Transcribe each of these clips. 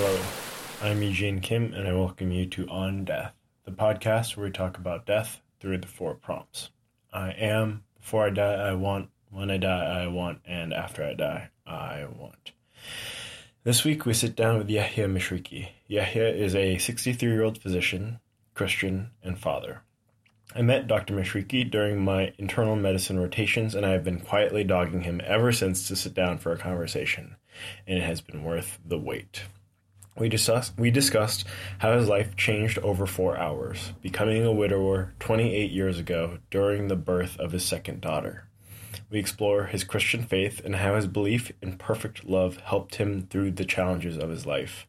Hello, I'm Eugene Kim, and I welcome you to On Death, the podcast where we talk about death through the four prompts. I am, before I die, I want, when I die, I want, and after I die, I want. This week we sit down with Yahya Mishriki. Yahya is a 63 year old physician, Christian, and father. I met Dr. Mishriki during my internal medicine rotations, and I have been quietly dogging him ever since to sit down for a conversation, and it has been worth the wait. We discussed, we discussed how his life changed over four hours, becoming a widower 28 years ago during the birth of his second daughter. We explore his Christian faith and how his belief in perfect love helped him through the challenges of his life.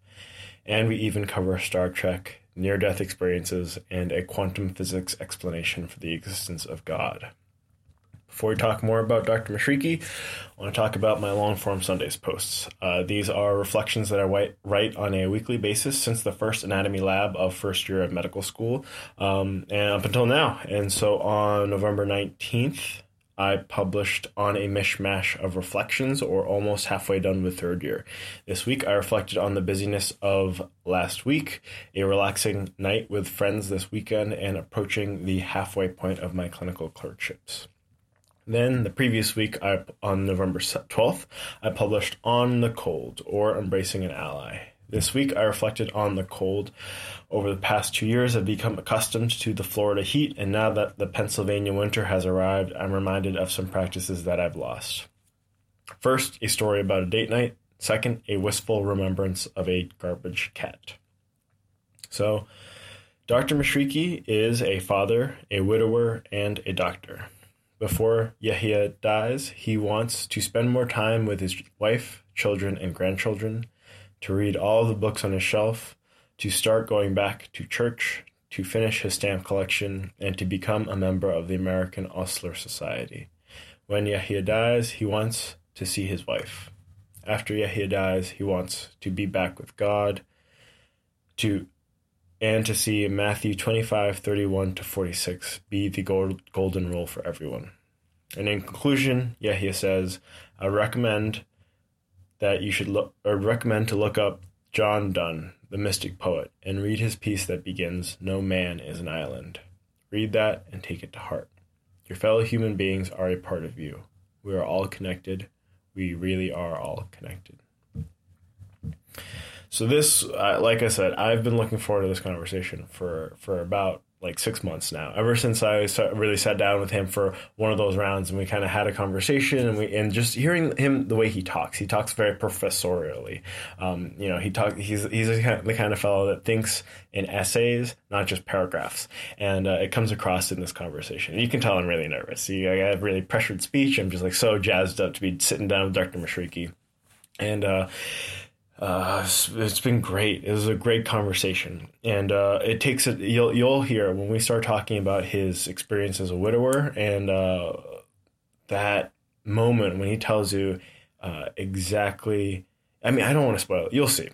And we even cover Star Trek, near death experiences, and a quantum physics explanation for the existence of God. Before we talk more about Dr. Mishriki, I want to talk about my long form Sundays posts. Uh, these are reflections that I write on a weekly basis since the first anatomy lab of first year of medical school um, and up until now. And so on November 19th, I published on a mishmash of reflections or almost halfway done with third year. This week, I reflected on the busyness of last week, a relaxing night with friends this weekend, and approaching the halfway point of my clinical clerkships. Then, the previous week, I, on November 12th, I published On the Cold or Embracing an Ally. This week, I reflected on the cold. Over the past two years, I've become accustomed to the Florida heat, and now that the Pennsylvania winter has arrived, I'm reminded of some practices that I've lost. First, a story about a date night. Second, a wistful remembrance of a garbage cat. So, Dr. Mishriki is a father, a widower, and a doctor. Before Yahya dies, he wants to spend more time with his wife, children, and grandchildren to read all the books on his shelf, to start going back to church, to finish his stamp collection, and to become a member of the American Osler Society. When Yahya dies, he wants to see his wife. After Yahya dies, he wants to be back with God, to and to see Matthew 25, 31 to 46 be the gold, golden rule for everyone. And in conclusion, Yahya says, I recommend that you should look or recommend to look up John Donne, the mystic poet, and read his piece that begins, No man is an island. Read that and take it to heart. Your fellow human beings are a part of you. We are all connected. We really are all connected. So this, like I said, I've been looking forward to this conversation for for about like six months now. Ever since I really sat down with him for one of those rounds, and we kind of had a conversation, and we and just hearing him the way he talks, he talks very professorially. Um, you know, he talk he's he's the kind of fellow that thinks in essays, not just paragraphs, and uh, it comes across in this conversation. You can tell I'm really nervous. I have really pressured speech. I'm just like so jazzed up to be sitting down with Dr. Mishriki, and. Uh, uh, it's been great. It was a great conversation, and uh, it takes it. You'll you'll hear when we start talking about his experience as a widower and uh, that moment when he tells you uh, exactly. I mean, I don't want to spoil it. You'll see.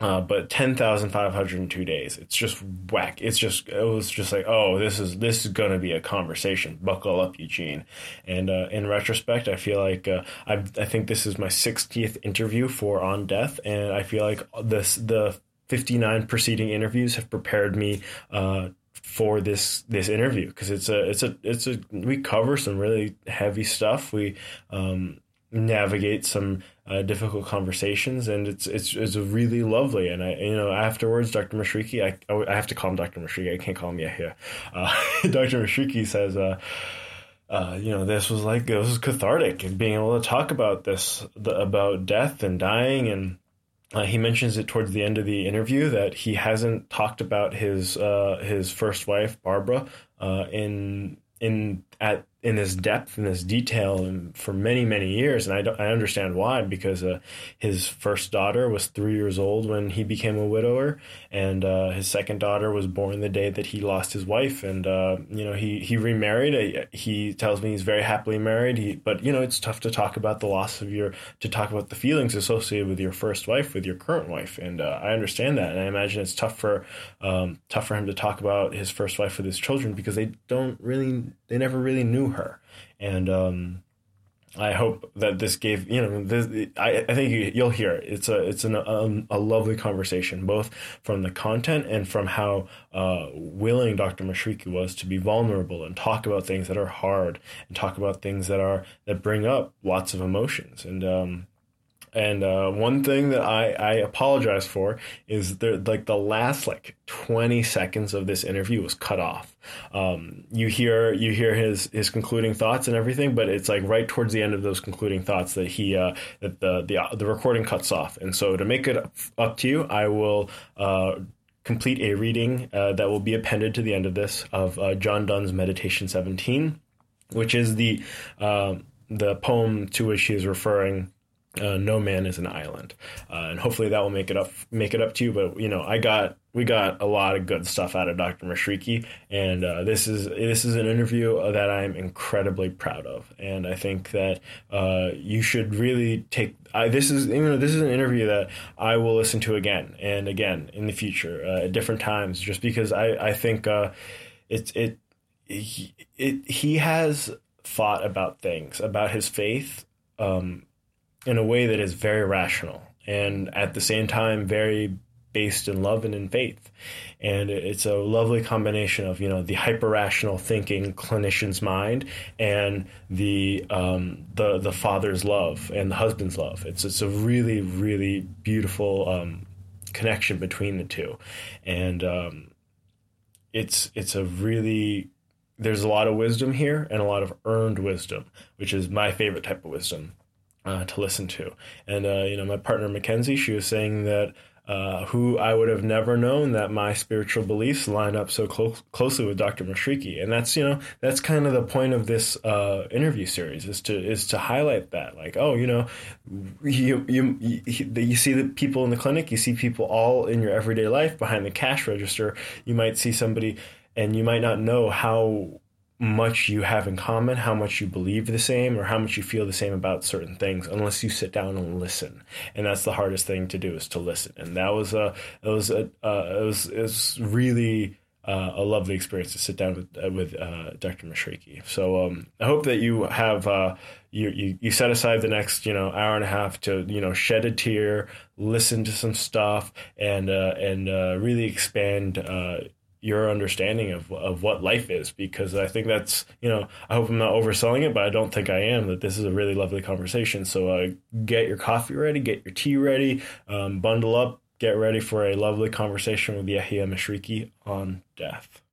Uh, but ten thousand five hundred and two days. It's just whack. It's just it was just like oh this is this is gonna be a conversation. Buckle up, Eugene. And uh, in retrospect, I feel like uh, I I think this is my sixtieth interview for On Death, and I feel like this the fifty nine preceding interviews have prepared me uh, for this this interview because it's a it's a it's a we cover some really heavy stuff. We um, navigate some uh, difficult conversations, and it's it's it's really lovely. And I you know afterwards, Dr. Mishriki, I I have to call him Dr. Mishriki. I can't call him Yahya. Uh, Dr. Mishriki says. Uh, uh, you know, this was like this was cathartic, and being able to talk about this, the, about death and dying, and uh, he mentions it towards the end of the interview that he hasn't talked about his uh, his first wife Barbara in in at in this depth and this detail and for many many years and I, I understand why because uh, his first daughter was three years old when he became a widower and uh, his second daughter was born the day that he lost his wife and uh, you know he he remarried. He tells me he's very happily married. He, but you know it's tough to talk about the loss of your to talk about the feelings associated with your first wife with your current wife and uh, I understand that and I imagine it's tough for um, tough for him to talk about his first wife with his children because they don't really they never really knew her, and um, I hope that this gave you know this, I, I think you, you'll hear it. It's a it's an, um, a lovely conversation both from the content and from how uh, willing Dr. Mishriki was to be vulnerable and talk about things that are hard and talk about things that are that bring up lots of emotions and um, and uh, one thing that I, I apologize for is there like the last like 20 seconds of this interview was cut off. Um, you hear you hear his his concluding thoughts and everything, but it's like right towards the end of those concluding thoughts that he uh, that the the the recording cuts off. And so to make it up to you, I will. Uh, complete a reading uh, that will be appended to the end of this of uh, John Donne's Meditation 17, which is the uh, the poem to which he is referring uh, no man is an island, uh, and hopefully that will make it up make it up to you. But you know, I got we got a lot of good stuff out of Dr. Mishriki, and uh, this is this is an interview that I'm incredibly proud of, and I think that uh, you should really take. I, this is you know this is an interview that I will listen to again and again in the future uh, at different times, just because I I think uh, it's it, it it he has thought about things about his faith. Um, in a way that is very rational and at the same time very based in love and in faith. And it's a lovely combination of, you know, the hyper rational thinking clinician's mind and the, um, the, the father's love and the husband's love. It's, it's a really, really beautiful, um, connection between the two. And, um, it's, it's a really, there's a lot of wisdom here and a lot of earned wisdom, which is my favorite type of wisdom uh, to listen to. And uh, you know, my partner Mackenzie, she was saying that uh, who I would have never known that my spiritual beliefs line up so clo- closely with Dr. Mishriki, and that's you know that's kind of the point of this uh, interview series is to is to highlight that like oh you know you you you, you see the people in the clinic, you see people all in your everyday life behind the cash register, you might see somebody and you might not know how much you have in common, how much you believe the same, or how much you feel the same about certain things, unless you sit down and listen. And that's the hardest thing to do is to listen. And that was a it was a uh, it was it was really. Uh, a lovely experience to sit down with uh, with uh, Dr. Mishriki. So um, I hope that you have uh, you, you, you set aside the next you know hour and a half to you know shed a tear, listen to some stuff, and uh, and really expand your understanding of of what life is because I think that's you know I hope I'm not overselling it but I don't think I am that this is a really lovely conversation so uh, get your coffee ready get your tea ready um, bundle up get ready for a lovely conversation with Yehia Mishriki on death.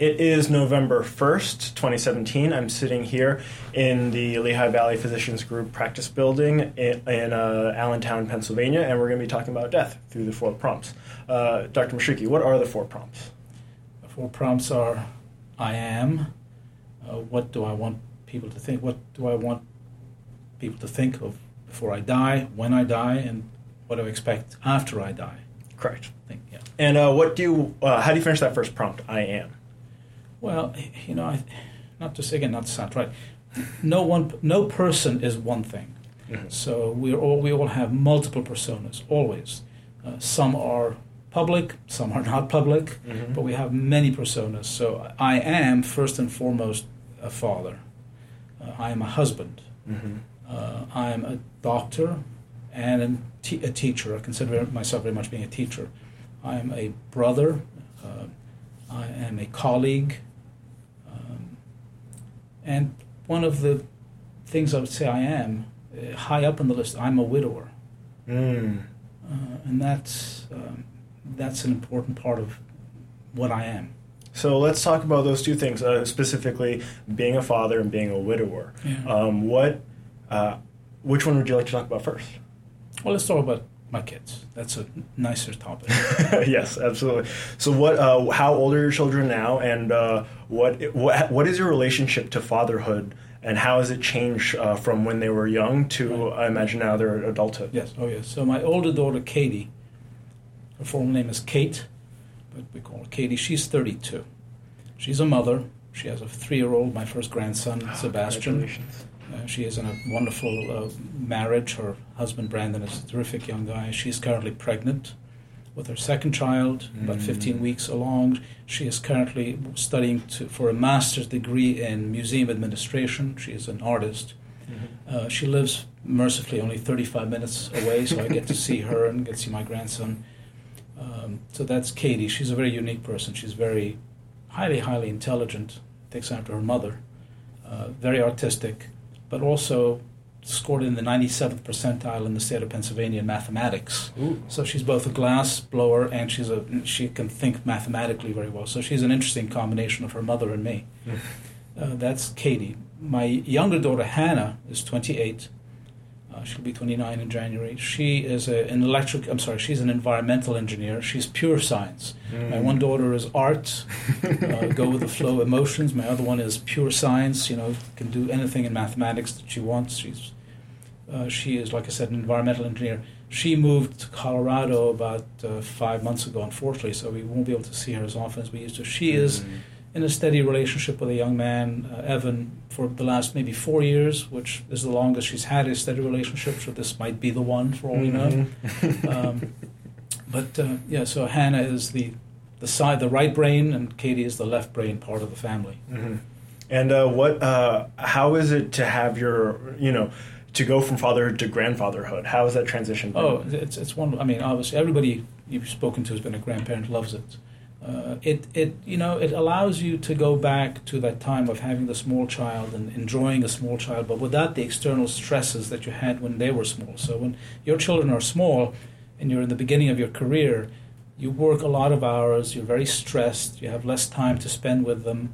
It is November 1st, 2017. I'm sitting here in the Lehigh Valley Physicians Group practice building in, in uh, Allentown, Pennsylvania, and we're going to be talking about death through the four prompts. Uh, Dr. Mishriki, what are the four prompts? The four prompts are I am, uh, what do I want people to think, what do I want people to think of before I die, when I die, and what do I expect after I die. Correct. Think, yeah. And uh, what do you, uh, how do you finish that first prompt, I am? Well, you know, I, not to say again, not to sound right. No one, no person is one thing. Mm-hmm. So we all we all have multiple personas always. Uh, some are public, some are not public, mm-hmm. but we have many personas. So I am first and foremost a father. Uh, I am a husband. Mm-hmm. Uh, I am a doctor and a, teacher. I consider myself very much being a teacher. I am a brother. Uh, I am a colleague. And one of the things I would say I am, uh, high up on the list, I'm a widower. Mm. Uh, and that's, um, that's an important part of what I am. So let's talk about those two things, uh, specifically being a father and being a widower. Yeah. Um, what, uh, which one would you like to talk about first? Well, let's talk about my kids. That's a nicer topic. yes, absolutely. So, what? Uh, how old are your children now, and uh, what, what what is your relationship to fatherhood, and how has it changed uh, from when they were young to. I imagine now they're adulthood? Yes. Oh, yes. So my older daughter, Katie, her full name is Kate, but we call her Katie. She's 32. She's a mother. She has a three-year-old, my first grandson, oh, Sebastian. Uh, she is in a wonderful uh, marriage. Her husband Brandon is a terrific young guy. She's currently pregnant with her second child, about Mm. 15 weeks along. She is currently studying to, for a master's degree in museum administration. She is an artist. Uh, she lives mercifully only 35 minutes away, so I get to see her and get to see my grandson. Um, so that's Katie. She's a very unique person. She's very highly, highly intelligent, takes after her mother, uh, very artistic, but also scored in the 97th percentile in the state of Pennsylvania in mathematics. Ooh. So she's both a glass blower and she's a she can think mathematically very well. So she's an interesting combination of her mother and me. Uh, that's Katie. My younger daughter Hannah is 28. Uh, she'll be 29 in January. She is a, an electric. I'm sorry. She's an environmental engineer. She's pure science. Mm. My one daughter is art, uh, go with the flow emotions. My other one is pure science. You know, can do anything in mathematics that she wants. She's uh, she is, like I said, an environmental engineer. She moved to Colorado about uh, five months ago, unfortunately, so we won't be able to see her as often as we used to. She is Mm. In a steady relationship with a young man, uh, Evan, for the last maybe four years, which is the longest she's had a steady relationship. So this might be the one for all we know. Mhm. Um, but uh, yeah, so Hannah is the the side, the right brain, and Katie is the left brain part of the family. Mhm. And uh, what? Uh, how is it to have your, you know, to go from fatherhood to grandfatherhood? How has that transition? Been? Oh, it's it's one. I mean, obviously, everybody you've spoken to who's been a grandparent loves it. Uh, it it you know it allows you to go back to that time of having the small child and enjoying a small child, but without the external stresses that you had when they were small. So when your children are small, and you're in the beginning of your career, you work a lot of hours. You're very stressed. You have less time to spend with them.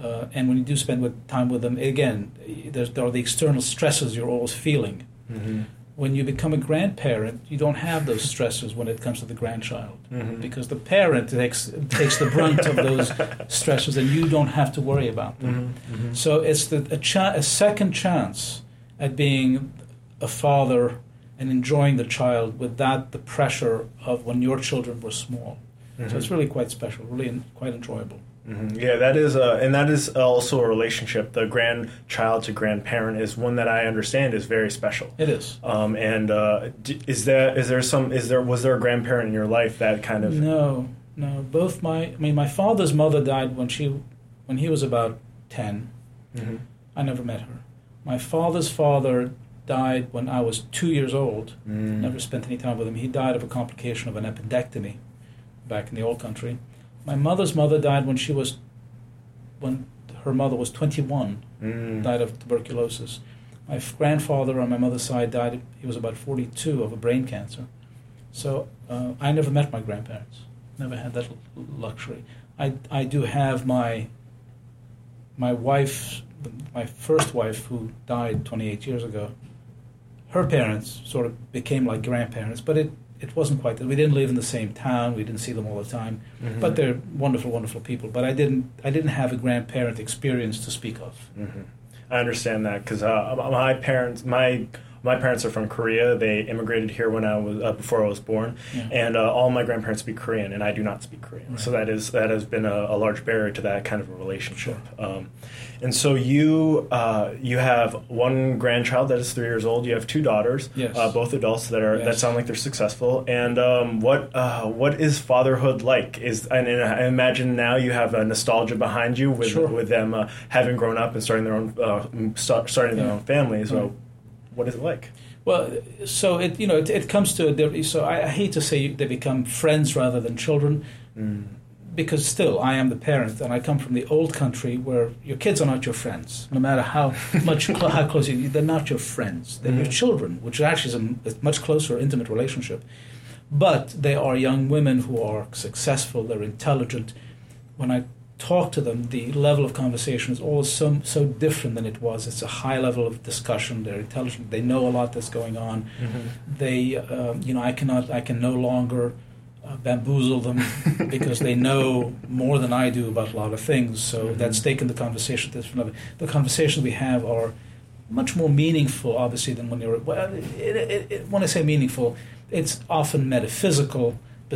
Uh, and when you do spend with, time with them, again, there's, there are the external stresses you're always feeling Mhm. When you become a grandparent, you don't have those stresses when it comes to the grandchild Mhm. because the parent takes takes the brunt of those stresses, and you don't have to worry about them. Mhm. Mhm. So it's the, a, cha- a second chance at being a father and enjoying the child without the pressure of when your children were small. So it's really quite special, really en- quite enjoyable. Mhm. Yeah, that is, uh, and that is also a relationship. The grandchild to grandparent is one that I understand is very special. It is. Um, and uh, is there is there some is there was there a grandparent in your life that kind of No, no. Both my, I mean, my father's mother died when she, when he was about ten. Mhm. I never met her. My father's father died when I was two years old. Mm. Never spent any time with him. He died of a complication of an appendectomy back in the old country. My mother's mother died when she was, when her mother was 21, Mm. died of tuberculosis. My f- grandfather on my mother's side died, he was about 42 of a brain cancer. So uh, I never met my grandparents. Never had that l- luxury. I, I do have my my wife, my first wife, who died 28 years ago. Her parents sort of became like grandparents, but it, it wasn't quite that. We didn't live in the same town. We didn't see them all the time, Mhm. but they're wonderful, wonderful people. But I didn't I didn't have a grandparent experience to speak of. Mhm. I understand that because uh, my parents, my my parents are from Korea. They immigrated here when I was uh, before I was born, Yeah. and uh, all my grandparents speak Korean, and I do not speak Korean. So that is that has been a, a large barrier to that kind of a relationship. Um, and so you uh, you have one grandchild that is three years old. You have two daughters, Yes. uh, both adults that are that sound like they're successful. And um, what uh, what is fatherhood like? Is and, and I imagine now you have a nostalgia behind you with Sure. with them uh, having grown up and starting their own uh, start, starting their own families. So, Right. What is it like? Well, so it you know it, it comes to a so I, I hate to say they become friends rather than children Mm. because still I am the parent and I come from the old country where your kids are not your friends no matter how much cl- how close you they're not your friends they're your Mhm. children which actually is a, a much closer intimate relationship but they are young women who are successful they're intelligent when I talk to them the level of conversation is always so so different than it was. It's a high level of discussion. They're intelligent. They know a lot that's going on. Mm-hmm. they um, you know i cannot i can no longer uh, bamboozle them because they know more than i do about a lot of things. So Mhm. that's taken the conversation to different level. The conversations we have are much more meaningful obviously than when you're well it, it, it, when i say meaningful it's often metaphysical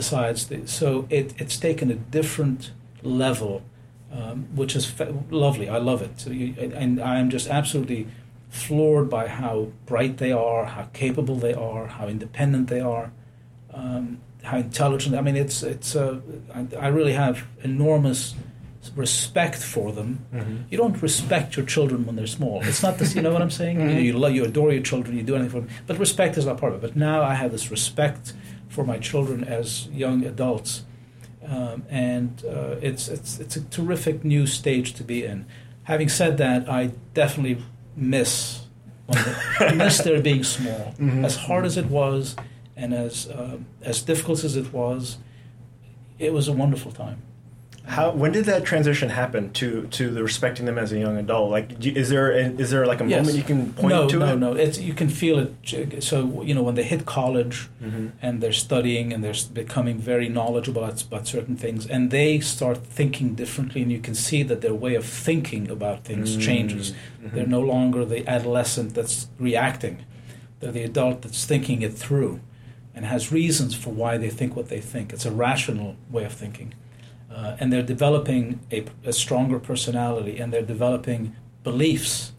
besides the, so it, it's taken a different level um, which is fa- lovely i love it so you, and i'm just absolutely floored by how bright they are, how capable they are, how independent they are. um, how intelligent. I mean, it's it's. Uh, I, I really have enormous respect for them. Mm-hmm. You don't respect your children when they're small. It's not this. You know what I'm saying? You, you love, you adore your children. You do anything for them. But respect is not part of it. But now I have this respect for my children as young adults, um, and uh, it's it's it's a terrific new stage to be in. Having said that, I definitely miss they, miss their being small. Mhm. As hard as it was, and as uh, as difficult as it was, it was a wonderful time. How when did that transition happen to to the respecting them as a young adult? Like, do- is there is there like a Yes. moment you can point no, to no, it? no. It's you can feel it. So you know when they hit college Mm-hmm. and they're studying and they're becoming very knowledgeable about, certain things, and they start thinking differently, and you can see that their way of thinking about things Mm. changes. Mm-hmm. They're no longer the adolescent that's reacting; they're the adult that's thinking it through, and has reasons for why they think what they think. It's a rational way of thinking, uh, and they're developing a, a stronger personality, and they're developing beliefs,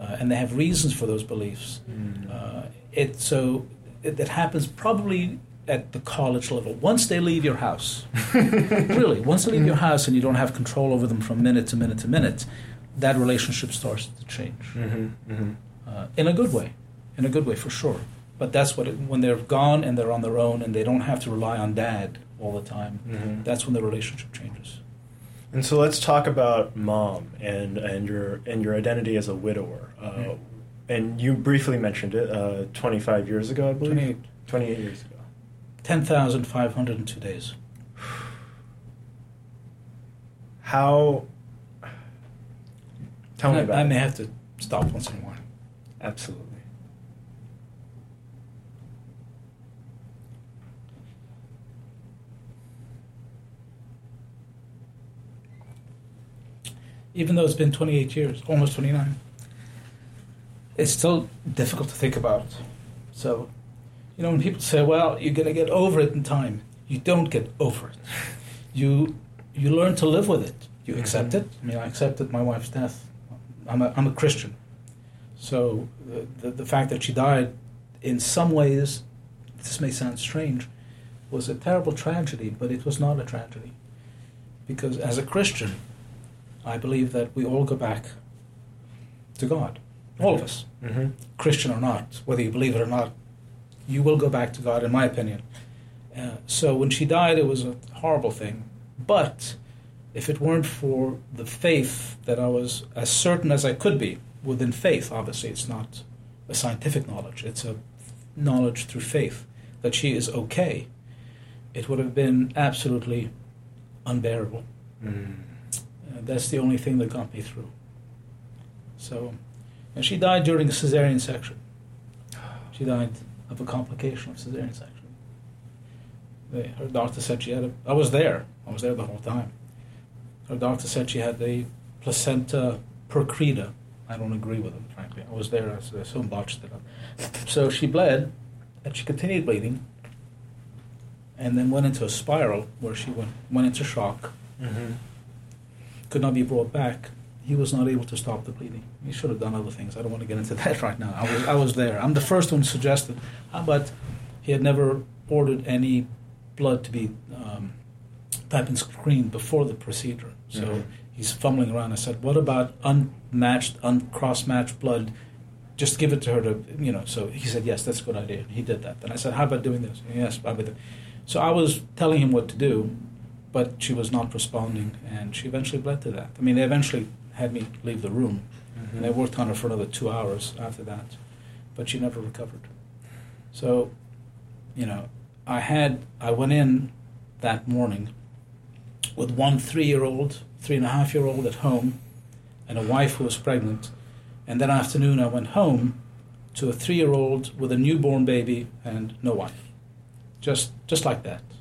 uh, and they have reasons for those beliefs. Mm-hmm. Uh, it so it, it happens probably at the college level. Once they leave your house, really, once they leave your house and you don't have control over them from minute to minute to minute, that relationship starts to change Mm-hmm. Mm-hmm. uh, in a good way, in a good way for sure. But that's what it, when they're gone and they're on their own and they don't have to rely on dad all the time. Mm-hmm. That's when the relationship changes. And so let's talk about mom and and your and your identity as a widower. Uh, Mhm. And you briefly mentioned it uh, 25 years ago, I believe. 28. 28 years ago. Ten thousand five hundred and two days. How? Tell me I, about I it. may have to stop once in a while. Absolutely. Even though it's been 28 years, almost 29, it's still difficult to think about. So, you know, when people say, "Well, you're going to get over it in time," you don't get over it. You you learn to live with it. You mm-hmm. accept it. I mean, I accepted my wife's death. I'm a, I'm a Christian, so the, the the fact that she died, in some ways, this may sound strange, was a terrible tragedy, but it was not a tragedy, because as a Christian. I believe that we all go back to God. All of us, Mm-hmm. Christian or not, whether you believe it or not, you will go back to God, in my opinion. Uh, so when she died, it was a horrible thing. But if it weren't for the faith that I was as certain as I could be within faith, obviously, it's not a scientific knowledge, it's a knowledge through faith that she is okay, it would have been absolutely unbearable. Mm. Uh, that's the only thing that got me through. So, and she died during a cesarean section. She died of a complication of cesarean section. They, her doctor said she had a. I was there. I was there the whole time. Her doctor said she had a placenta percreta. I don't agree with him, frankly. I was there. I so botched it up. So she bled, and she continued bleeding, and then went into a spiral where she went went into shock Mm-hmm. Could not be brought back. He was not able to stop the bleeding. He should have done other things. I don't want to get into that right now. I was, I was there. I'm the first one suggested, but he had never ordered any blood to be um, type and screened before the procedure. So Mhm. he's fumbling around. I said, "What about unmatched, uncross matched blood? Just give it to her to, you know." So he said, "Yes, that's a good idea." He did that. Then I said, "How about doing this?" Yes, I would. So I was telling him what to do, but she was not responding, and she eventually bled to that. I mean, they eventually had me leave the room, mm-hmm. and they worked on her for another two hours after that, but she never recovered. So, you know, I had I went in that morning with one three-year-old, three and a half-year-old at home, and a wife who was pregnant, and that afternoon I went home to a three-year-old with a newborn baby and no wife, just just like that i-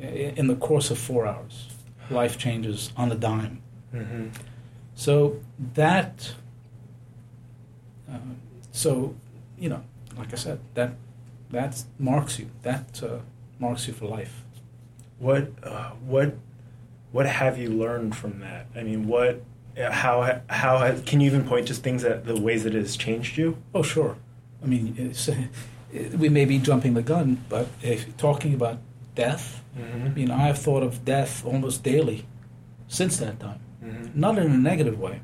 in the course of four hours. Life changes on a dime. Mm-hmm. So that, uh, so you know, like I said, that that marks you. That uh, marks you for life. What uh, what what have you learned from that? I mean, what how how has, can you even point to things that the ways that it has changed you? Oh, sure. I mean, uh, we may be jumping the gun, but if talking about death, Mm-hmm. I mean, I have thought of death almost daily since that time. Mm-hmm. Not in a negative way.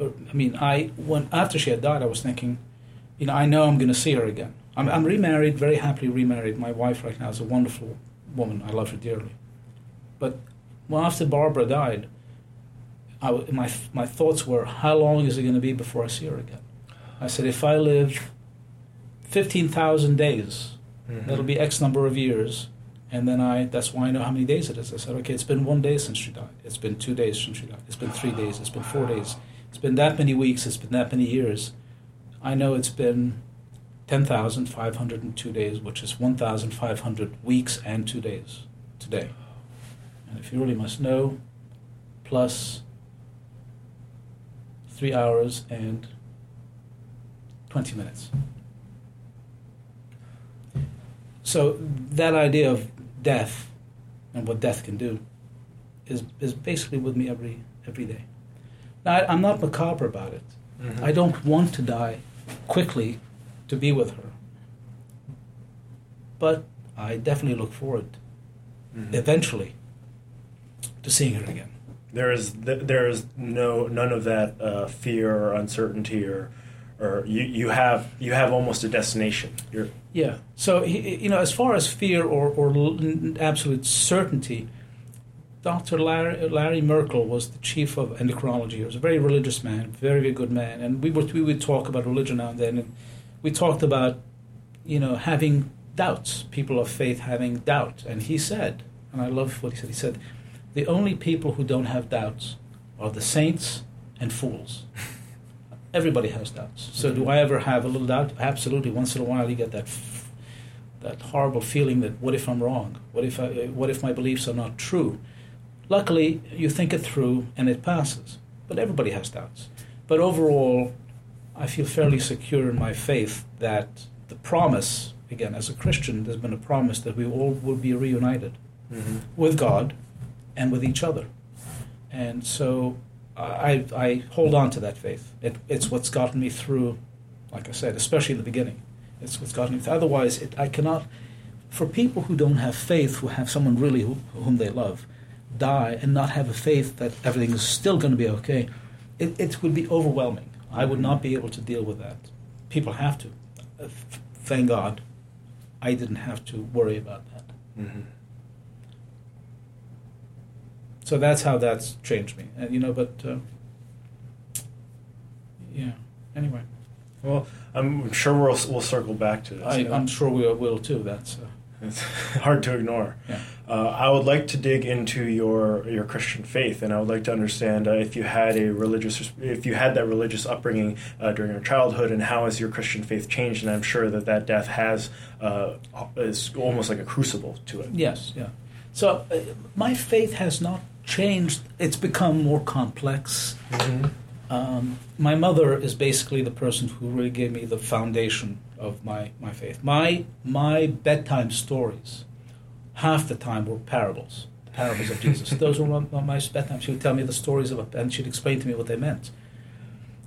I mean, I when after she had died, I was thinking, you know, I know I'm going to see her again. I'm, I'm remarried, very happily remarried. My wife right now is a wonderful woman. I love her dearly. But well, after Barbara died, I, my my thoughts were, how long is it going to be before I see her again? I said, if I live fifteen thousand days, Mm-hmm. that'll be X number of years. And then I, that's why I know how many days it is. I said, okay, it's been one day since she died. It's been two days since she died. It's been three days. It's been four days. It's been that many weeks. It's been that many years. I know it's been 10,502 days, which is 1,500 weeks and two days today. And if you really must know, plus three hours and 20 minutes. So that idea of death and what death can do is, is basically with me every, every day. Now, I, I'm not macabre about it. Mm-hmm. I don't want to die quickly to be with her. But I definitely look forward Mhm. eventually to seeing her again. There is th- there is no none of that uh, fear or uncertainty or or you, you have you have almost a destination. You're Yeah. So you know, as far as fear or, or absolute certainty, Dr. Larry, Larry Merkel was the chief of endocrinology. He was a very religious man, very very good man, and we would we would talk about religion now and then, and we talked about you know having doubts, people of faith having doubt, and he said, and I love what he said. He said, the only people who don't have doubts are the saints and fools. Everybody has doubts. So do I ever have a little doubt? Absolutely. Once in a while, you get that f- that horrible feeling that what if I'm wrong? What if I, what if my beliefs are not true? Luckily, you think it through and it passes. But everybody has doubts. But overall, I feel fairly secure in my faith that the promise, again, as a Christian, there's been a promise that we all will be reunited mm-hmm. with God and with each other. And so I, I hold on to that faith. It, it's what's gotten me through, like I said, especially in the beginning. It's what's gotten me through. Otherwise, it, I cannot, for people who don't have faith, who have someone really who, whom they love, die and not have a faith that everything is still going to be okay, it, it would be overwhelming. I would not be able to deal with that. People have to. Thank God I didn't have to worry about that. Mm-hmm. So that's how that's changed me. And, you know, but uh, yeah. Anyway, Well, I'm sure we'll we'll circle back to this. I, I'm sure we will too. That's uh, It's hard to ignore. yeah. Uh, I would like to dig into your your Christian faith, and I would like to understand uh, if you had a religious, if you had that religious upbringing uh, during your childhood, and how has your Christian faith changed? And I'm sure that that death has uh, is almost like a crucible to it. Yes. Yeah. So uh, my faith has not changed. It's become more complex. Mm-hmm. Um, my mother is basically the person who really gave me the foundation of my, my faith. My my bedtime stories, half the time were parables, parables of Jesus. Those were my, my bedtime. She would tell me the stories of it, and she'd explain to me what they meant.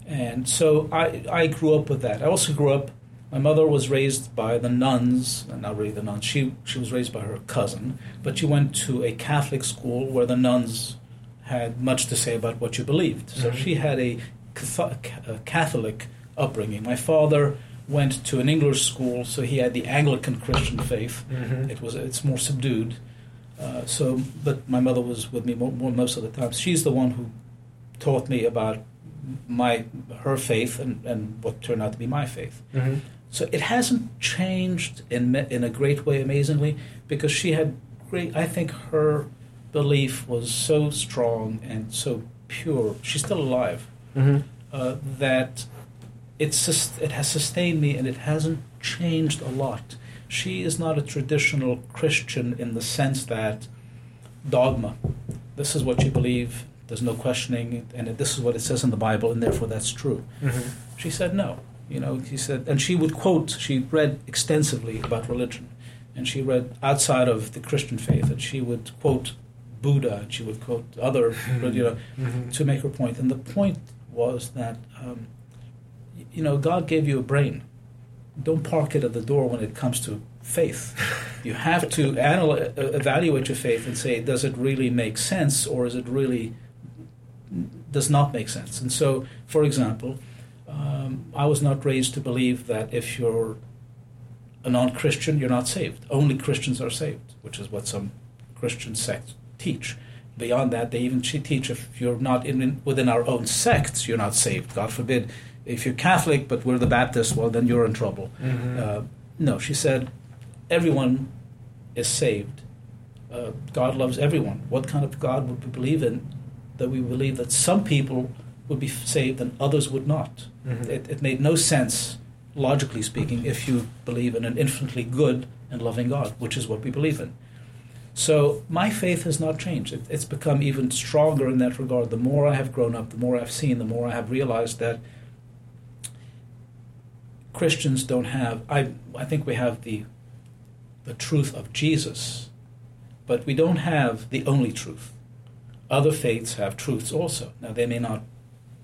And so I I grew up with that. I also grew up. My mother was raised by the nuns, and not really the nuns. She she was raised by her cousin, but she went to a Catholic school where the nuns had much to say about what you believed. So Mhm. she had a Catholic upbringing. My father went to an English school, so he had the Anglican Christian faith. Mm-hmm. It was it's more subdued. Uh, so, but my mother was with me mo mo most of the time. She's the one who taught me about my her faith and, and what turned out to be my faith. Mm-hmm. So it hasn't changed in in a great way, amazingly, because she had great. I think her belief was so strong and so pure. She's still alive. Mm-hmm. Uh, that it's it has sustained me and it hasn't changed a lot. She is not a traditional Christian in the sense that dogma. This is what you believe. There's no questioning, and this is what it says in the Bible, and therefore that's true. Mm-hmm. She said no. You know, she said, and she would quote. She read extensively about religion, and she read outside of the Christian faith, and she would quote Buddha, and she would quote other, you know, Mm-hmm. to make her point. And the point was that, um, you know, God gave you a brain, don't park it at the door when it comes to faith. You have to analyze, evaluate your faith and say, does it really make sense, or is it really does not make sense? And so, for example, um, I was not raised to believe that if you're a non-Christian, you're not saved. Only Christians are saved, which is what some Christian sects teach. Beyond that, they even teach if you're not in, within our own sects, you're not saved. God forbid if you're Catholic, but we're the Baptists, well, then you're in trouble. Mm-hmm. Uh, no, she said, everyone is saved. Uh, God loves everyone. What kind of God would we believe in? That we believe that some people would be saved and others would not. Mm-hmm. It, it made no sense, logically speaking, if you believe in an infinitely good and loving God, which is what we believe in. So my faith has not changed. It, it's become even stronger in that regard. The more I have grown up, the more I've seen, the more I have realized that Christians don't have. I I think we have the the truth of Jesus, but we don't have the only truth. Other faiths have truths also. Now they may not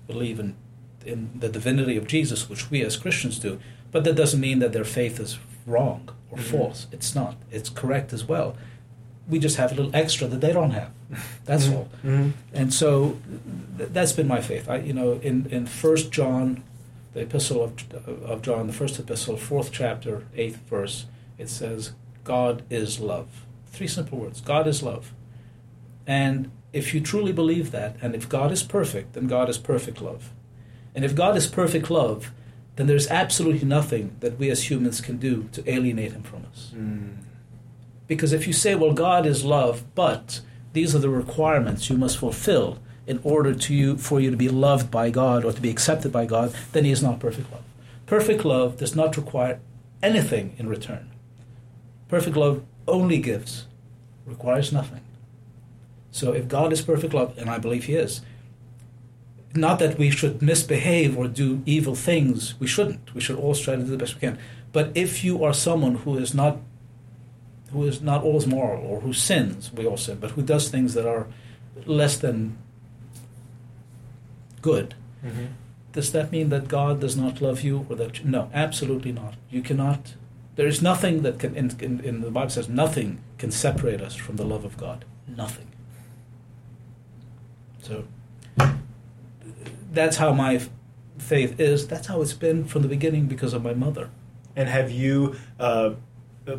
believe in in the divinity of Jesus, which we as Christians do, but that doesn't mean that their faith is wrong or mm-hmm. false. It's not. It's correct as well. We just have a little extra that they don't have. That's mm-hmm. all. Mm-hmm. And so th- that's been my faith. I, you know, in in First John the epistle of, of John, the first epistle, fourth chapter, eighth verse, it says, God is love. Three simple words God is love. And if you truly believe that, and if God is perfect, then God is perfect love. And if God is perfect love, then there's absolutely nothing that we as humans can do to alienate Him from us. Mm. Because if you say, well, God is love, but these are the requirements you must fulfill, in order to you for you to be loved by God or to be accepted by God, then he is not perfect love. Perfect love does not require anything in return. Perfect love only gives, requires nothing. So if God is perfect love, and I believe he is, not that we should misbehave or do evil things, we shouldn't. We should always try to do the best we can. But if you are someone who is not who is not always moral or who sins, we all sin, but who does things that are less than good. Mm-hmm. Does that mean that God does not love you, or that no, absolutely not. You cannot. There is nothing that can. In, in, in the Bible says nothing can separate us from the love of God. Nothing. So that's how my faith is. That's how it's been from the beginning because of my mother. And have you, uh,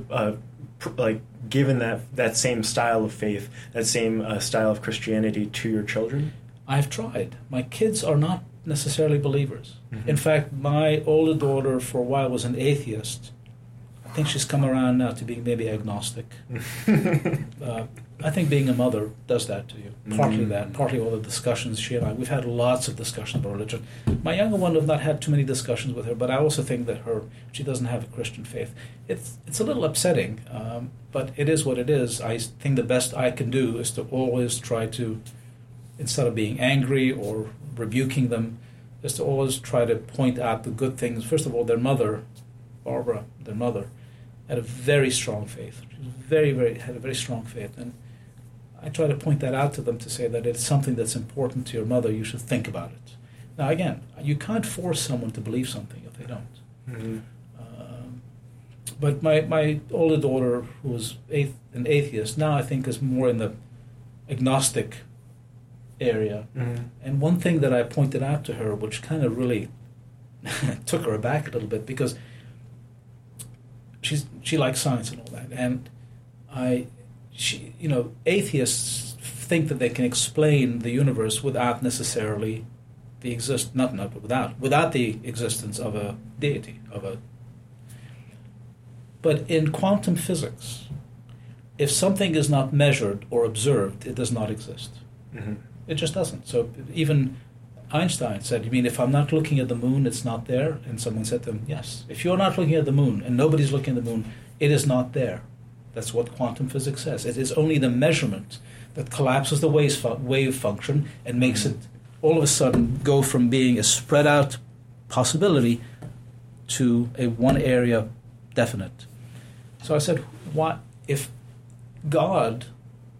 uh, pr- like, given that that same style of faith, that same uh, style of Christianity to your children? I've tried. My kids are not necessarily believers. Mm-hmm. In fact, my older daughter for a while was an atheist. I think she's come around now to being maybe agnostic. uh, I think being a mother does that to you. Partly mm-hmm. that, partly all the discussions she and I. We've had lots of discussions about religion. My younger one have not had too many discussions with her, but I also think that her she doesn't have a Christian faith. It's it's a little upsetting, um, but it is what it is. I think the best I can do is to always try to instead of being angry or rebuking them, is to always try to point out the good things. First of all, their mother, Barbara, their mother, had a very strong faith. She was very, very had a very strong faith, and I try to point that out to them to say that it's something that's important to your mother. You should think about it. Now, again, you can't force someone to believe something if they don't. Mm-hmm. Um, but my, my older daughter, who was an atheist, now I think is more in the agnostic area. Mm-hmm. And one thing that I pointed out to her, which kind of really took her aback a little bit, because she's she likes science and all that, and I, she, you know, atheists think that they can explain the universe without necessarily the exist not not without without the existence of a deity of a. But in quantum physics, if something is not measured or observed, it does not exist. Mm-hmm. It just doesn't. So even Einstein said, You mean if I'm not looking at the moon, it's not there? And someone said to him, Yes. If you're not looking at the moon and nobody's looking at the moon, it is not there. That's what quantum physics says. It is only the measurement that collapses the wave, wave function and makes it all of a sudden go from being a spread out possibility to a one area definite. So I said, what if God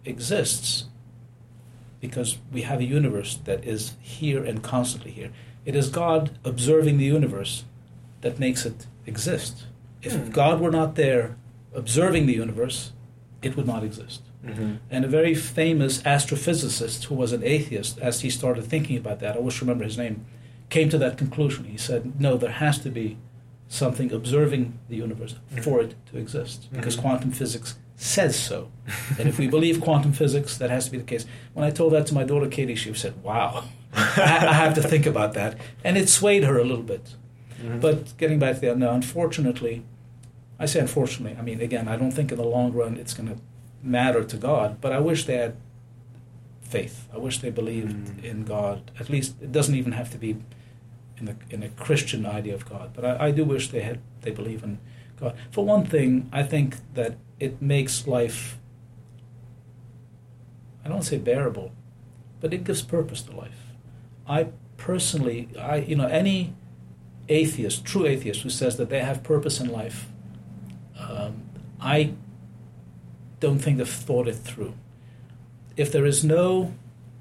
exists because we have a universe that is here and constantly here. It is God observing the universe that makes it exist. If Hmm. God were not there observing the universe, it would not exist. Mm-hmm. And a very famous astrophysicist who was an atheist, as he started thinking about that, I wish to remember his name, came to that conclusion. He said, no, there has to be something observing the universe for it to exist, because Mhm. quantum physics says so. and if we believe quantum physics, that has to be the case. When I told that to my daughter Katie, she said, wow, I, I have to think about that. And it swayed her a little bit. Mhm. But getting back to that, no, unfortunately, I say unfortunately, I mean, again, I don't think in the long run it's going to matter to God, but I wish they had faith. I wish they believed Mm. in God. At least it doesn't even have to be in the in a Christian idea of God, but I, I do wish they had they believe in God. For one thing, I think that it makes life I don't say bearable, but it gives purpose to life. I personally, I you know, any atheist, true atheist, who says that they have purpose in life, um, I don't think they've thought it through. If there is no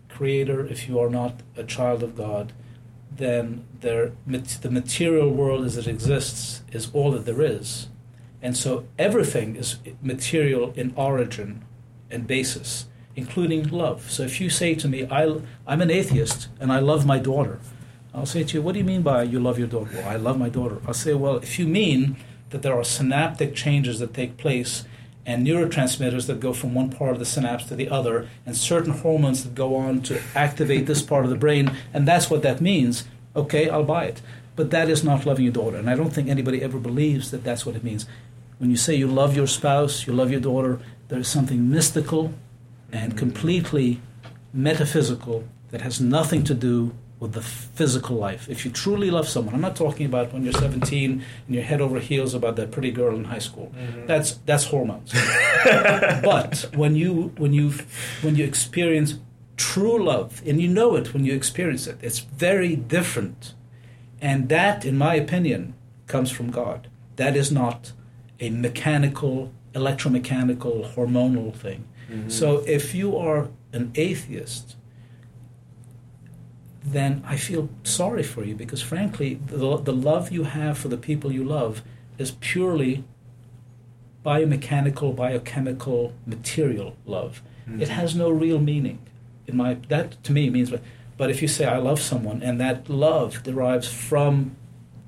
creator, if you are not a child of God, then there, the material world as it exists is all that there is. And so everything is material in origin and basis, including love. So if you say to me, I, I'm an atheist and I love my daughter, I'll say to you, what do you mean by you love your daughter? Well, I love my daughter. I'll say, well, if you mean that there are synaptic changes that take place and neurotransmitters that go from one part of the synapse to the other, and certain hormones that go on to activate this part of the brain, and that's what that means, okay, I'll buy it. But that is not loving your daughter, and I don't think anybody ever believes that that's what it means. When you say you love your spouse, you love your daughter, there is something mystical and completely metaphysical that has nothing to do with the physical life. If you truly love someone, I'm not talking about when you're 17 and you're head over heels about that pretty girl in high school. Mhm. That's that's hormones. but when you when you when you experience true love and you know it when you experience it, it's very different. And that, in my opinion, comes from God. That is not a mechanical, electromechanical, hormonal thing. Mhm. So if you are an atheist, then I feel sorry for you because, frankly, the, the love you have for the people you love is purely biomechanical, biochemical, material love. It Mhm. has no real meaning. In my that to me means, but if you say I love someone and that love derives from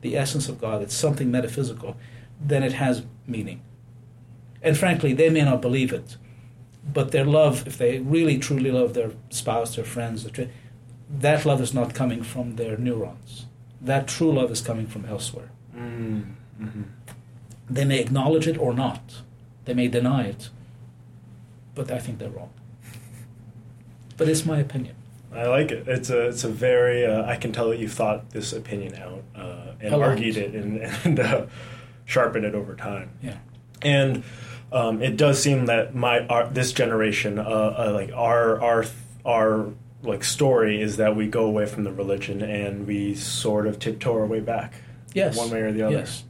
the essence of God, it's something metaphysical, then it has meaning. And frankly, they may not believe it, but their love, if they really truly love their spouse, their friends, their, that love is not coming from their neurons. That true love is coming from elsewhere. Mm. Mhm. They may acknowledge it or not. They may deny it. But I think they're wrong. But it's my opinion. I like it. It's a it's a very uh, I can tell that you've thought this opinion out uh, and argued it and, and uh, sharpened it over time. Yeah. And um, it does seem that my our, this generation, uh, uh, like our our our like story is that we go away from the religion and we sort of tiptoe our way back, Yes. one way or the other. Yes.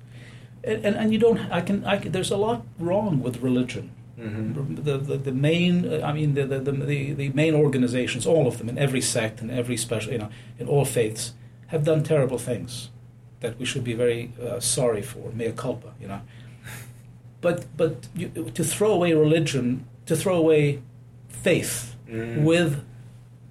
And, and, and you don't, I can, I can, there's a lot wrong with religion. hmm The, the, the main, I mean, the, the, the, the, the main organizations, all of them, in every sect and every special, you know, in all faiths, have done terrible things that we should be very uh, sorry for, mea culpa, you know. But, but you, to throw away religion, to throw away faith Mm. with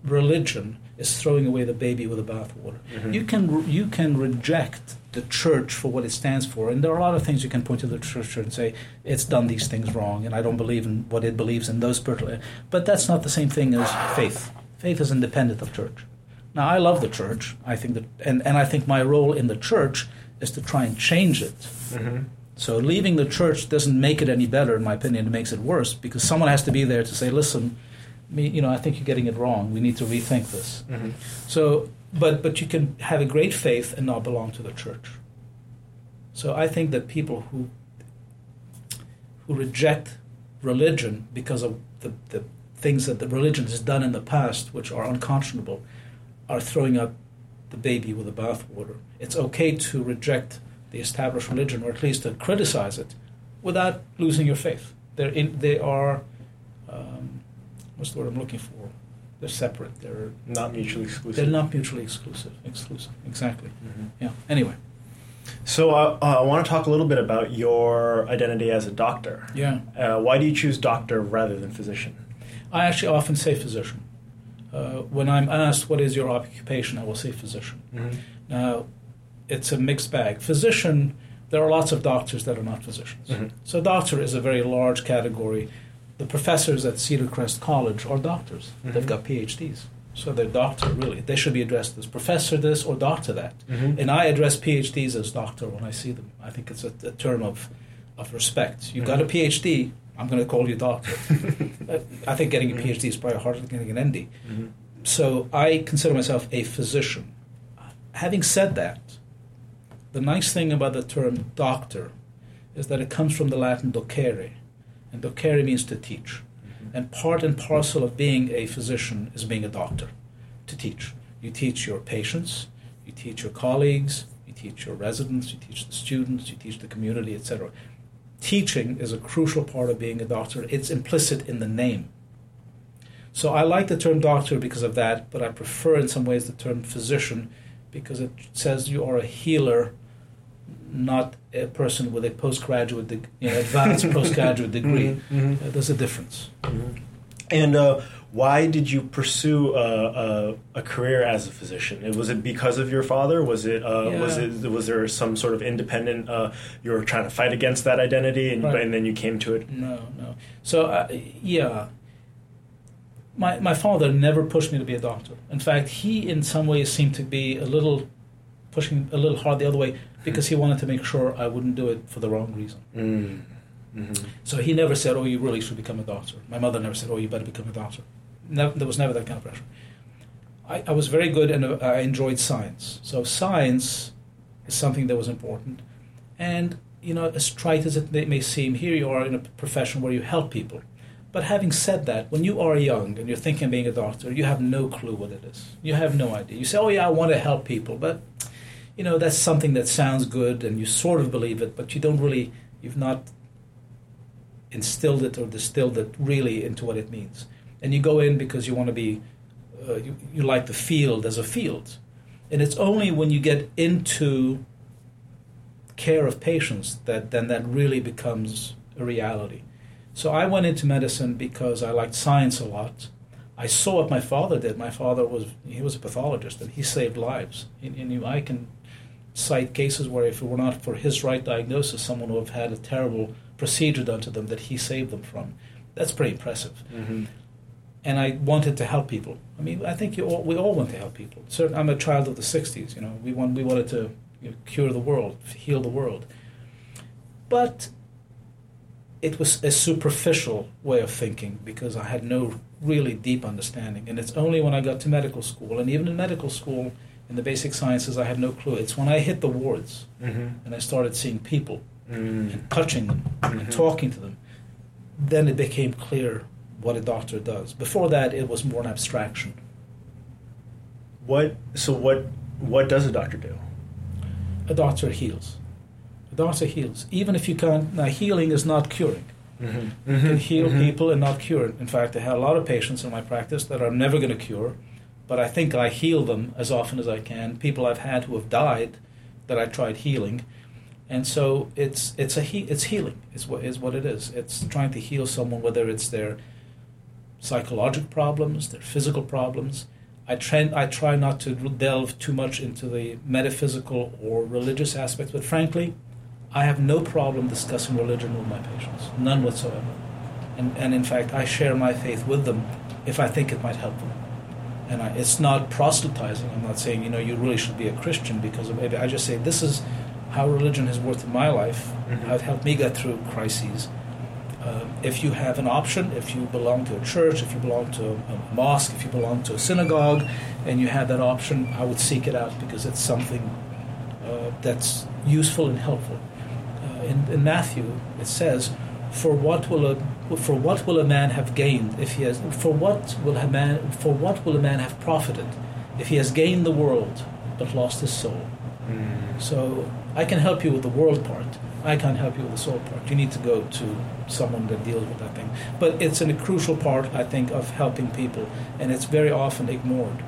religion is throwing away the baby with the bathwater. Mhm. You can you can reject the church for what it stands for, and there are a lot of things you can point to the church and say it's done these things wrong, and I don't believe in what it believes in those particular. But that's not the same thing as faith. Faith is independent of church. Now I love the church. I think that, and and I think my role in the church is to try and change it. hmm So leaving the church doesn't make it any better, in my opinion. It makes it worse because someone has to be there to say, "Listen, you know, I think you're getting it wrong. We need to rethink this." hmm So, but but you can have a great faith and not belong to the church. So I think that people who who reject religion because of the, the things that the religion has done in the past, which are unconscionable, are throwing out the baby with the bathwater. It's okay to reject the established religion, or at least to criticize it, without losing your faith. They're in, they are um, what's the word I'm looking for? They're separate. They're Not mutually exclusive. they're not mutually exclusive. Exclusive, exactly. Mhm. Yeah. Anyway, So uh, uh, I want to talk a little bit about your identity as a doctor. Yeah. Uh, why do you choose doctor rather than physician? I actually often say physician. Uh, when I'm asked what is your occupation, I will say physician. Mm-hmm. Now, it's a mixed bag. Physician, there are lots of doctors that are not physicians. Mhm. So, doctor is a very large category. The professors at Cedar Crest College are doctors. They've Mhm. got PhDs. So, they're doctor, really. They should be addressed as professor this or doctor that. Mhm. And I address PhDs as doctor when I see them. I think it's a, a term of, of respect. You've got a PhD, I'm going to call you doctor. Uh, I think getting a PhD is probably harder than getting an MD. Mhm. So I consider myself a physician. Having said that, the nice thing about the term doctor is that it comes from the Latin docere, and docere means to teach. And part and parcel of being a physician is being a doctor, to teach. You teach your patients, you teach your colleagues, you teach your residents, you teach the students, you teach the community, etc. Teaching is a crucial part of being a doctor. It's implicit in the name. So I like the term doctor because of that, but I prefer in some ways the term physician because it says you are a healer, not a person with a postgraduate, deg- you know, advanced postgraduate degree. Mhm. Uh, there's a difference. And uh, why did you pursue a, a, a career as a physician? It- Was it because of your father? Was it uh, was it was there some sort of independent? Uh, you were trying to fight against that identity, and, Right. and then you came to it. No, no. So uh, yeah, my my father never pushed me to be a doctor. In fact, he in some ways seemed to be a little pushing a little hard the other way because he wanted to make sure I wouldn't do it for the wrong reason. Mm. Mhm. So he never said, "Oh, you really should become a doctor." My mother never said, "Oh, you better become a doctor." Never, there was never that kind of pressure. I, I was very good and uh, I enjoyed science. So science is something that was important. And you know, as trite as it may- may seem, here you are in a profession where you help people. But having said that, when you are young and you're thinking of being a doctor, you have no clue what it is. You have no idea. You say, "Oh yeah, I want to help people," but you know that's something that sounds good and you sort of believe it, but you don't really. You've not instilled it or distilled it really into what it means. And you go in because you want to be, uh, you, you like the field as a field. And it's only when you get into care of patients that then that really becomes a reality. So I went into medicine because I liked science a lot. I saw what my father did. My father was he was a pathologist and he saved lives. And, and you, I can cite cases where if it were not for his right diagnosis, someone would have had a terrible procedure done to them that he saved them from. That's pretty impressive. Mhm. And I wanted to help people. I mean, I think you all, we all want to help people. Certain, I'm a child of the '60s. You know, we want we wanted to you know, cure the world, heal the world. But it was a superficial way of thinking because I had no really deep understanding. And it's only when I got to medical school, and even in medical school, in the basic sciences, I had no clue. It's when I hit the wards Mhm. and I started seeing people Mm. and touching them Mhm. and talking to them, then it became clear what a doctor does. Before that, it was more an abstraction. What? So what? What does a doctor do? A doctor heals. A doctor heals. Even if you can't, now healing is not curing. Mm-hmm. You can heal people and not cure. In fact, I had a lot of patients in my practice that are never going to cure, but I think I heal them as often as I can. People I've had who have died that I tried healing, and so it's it's a he, it's healing is what is what it is. It's trying to heal someone, whether it's their psychological problems, their physical problems. I try I try not to delve too much into the metaphysical or religious aspects, but frankly, I have no problem discussing religion with my patients, none whatsoever. And, and in fact, I share my faith with them if I think it might help them. And I, it's not proselytizing. I'm not saying, you know, you really should be a Christian because of maybe. I just say, this is how religion has worked in my life, Mhm. how it helped me get through crises. Uh, if you have an option, if you belong to a church, if you belong to a, a mosque, if you belong to a synagogue, and you have that option, I would seek it out because it's something uh, that's useful and helpful. Uh, in, in Matthew, it says, "For what will a for what will a man have gained if he has for what will a man for what will a man have profited if he has gained the world but lost his soul?" Mm. So I can help you with the world part. I can't help you with the soul part. You need to go to someone that deals with that thing. But it's a crucial part, I think, of helping people, and it's very often ignored.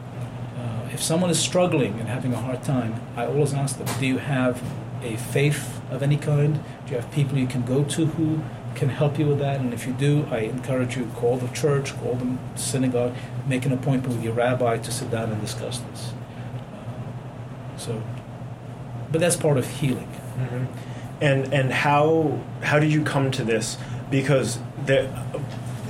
Uh, if someone is struggling and having a hard time, I always ask them, "Do you have a faith of any kind? Do you have people you can go to who can help you with that? And if you do, I encourage you call the church, call the synagogue, make an appointment with your rabbi to sit down and discuss this. So, but that's part of healing. Mm-hmm. And and how how did you come to this? Because there,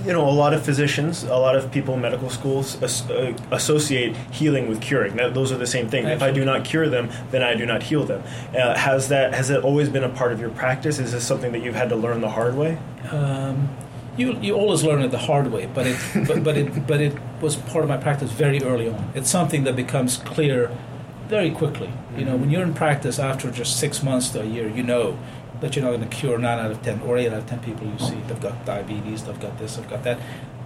you know, a lot of physicians, a lot of people in medical schools as, uh, associate healing with curing. That, those are the same thing. If I do not cure them, then I do not heal them. Uh, has that has it always been a part of your practice? Is this something that you've had to learn the hard way? Um, you, you always learn it the hard way, but it but, but it but it was part of my practice very early on. It's something that becomes clear very quickly. You know, when you're in practice after just six months to a year, you know that you're not going to cure nine out of ten or eight out of ten people you see. They've got diabetes, they've got this, they've got that.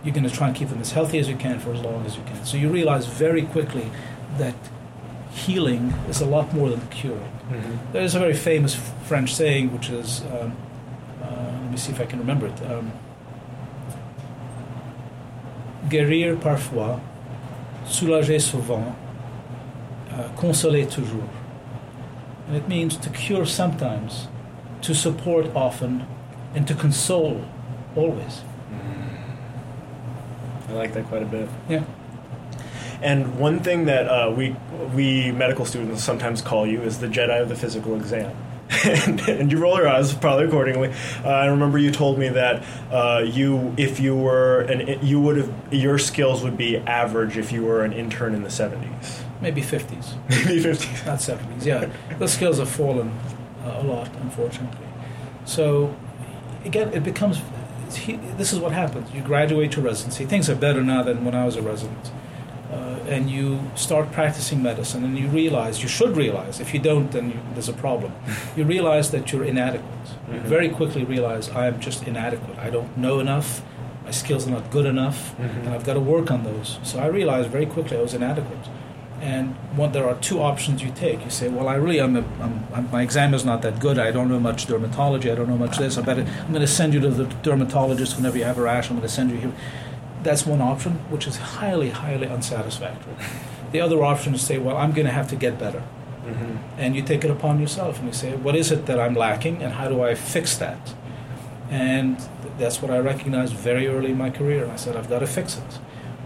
You're going to try and keep them as healthy as you can for as long as you can. So you realize very quickly that healing is a lot more than curing. Mm-hmm. There's a very famous French saying, which is, um, uh, let me see if I can remember it. Um, guérir parfois, soulager souvent, uh, consoler toujours. And it means to cure sometimes, to support often, and to console always. I like that quite a bit. Yeah. And one thing that uh, we we medical students sometimes call you is the Jedi of the physical exam. and, and you roll your eyes probably accordingly. Uh, I remember you told me that uh, you, if you were an, you would have your skills would be average if you were an intern in the seventies, Maybe 50s, maybe fifties. not 70s. Yeah. the skills have fallen uh, a lot, unfortunately. So, again, it becomes he, this is what happens. You graduate to residency. Things are better now than when I was a resident. Uh, and you start practicing medicine, and you realize, you should realize, if you don't, then you, there's a problem. You realize that you're inadequate. You Mhm. very quickly realize, I am just inadequate. I don't know enough. My skills are not good enough, Mhm. and I've got to work on those. So I realized very quickly I was inadequate. And there are two options you take. You say, well, I really am, a, I'm, I'm, my exam is not that good. I don't know much dermatology. I don't know much this. I better, I'm going to send you to the dermatologist whenever you have a rash. I'm going to send you here. That's one option, which is highly, highly unsatisfactory. The other option is to say, well, I'm going to have to get better. Mm-hmm. And you take it upon yourself and you say, what is it that I'm lacking and how do I fix that? And that's what I recognized very early in my career. I said, I've got to fix it.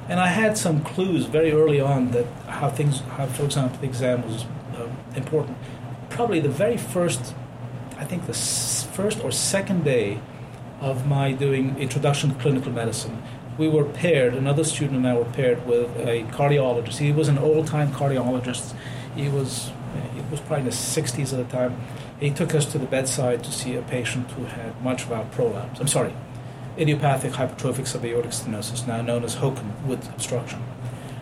And I had some clues very early on that how things, how, for example, the exam was uh, important. Probably the very first, I think the s- first or second day of my doing introduction to clinical medicine, we were paired, another student and I were paired with a cardiologist. He was an old time cardiologist. He was, he was probably in the 60s at the time. He took us to the bedside to see a patient who had mitral valve prolapse. I'm sorry, idiopathic hypertrophic subaortic stenosis, now known as HOCM, with obstruction.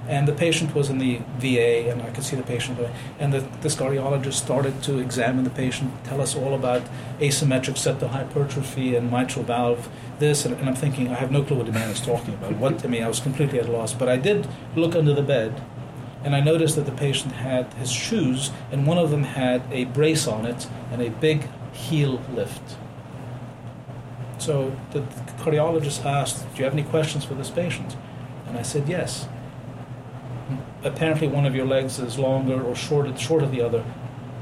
And the patient was in the VA, and I could see the patient. And the, this cardiologist started to examine the patient, tell us all about asymmetric septal hypertrophy and mitral valve, this. And, and I'm thinking, I have no clue what the man is talking about. What I mean, I was completely at a loss. But I did look under the bed, and I noticed that the patient had his shoes, and one of them had a brace on it and a big heel lift. So the cardiologist asked, Do you have any questions for this patient? And I said, Yes. Apparently, one of your legs is longer or short, short of the other.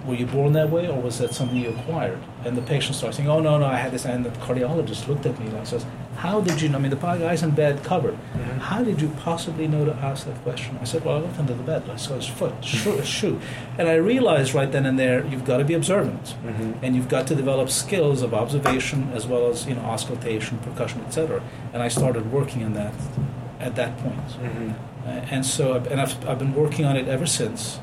Were you born that way, or was that something you acquired? And the patient started saying, "Oh no, no, I had this." And the cardiologist looked at me like says, "How did you know?" I mean, the guy's in bed, covered. How did you possibly know to ask that question? I said, "Well, I looked under the bed. I saw his foot, shoe, his shoe," and I realized right then and there, you've got to be observant Mm-hmm. and you've got to develop skills of observation as well as you know auscultation, percussion, etc. And I started working on that at that point. Mm-hmm. Uh, and so, and I've, I've been working on it ever since.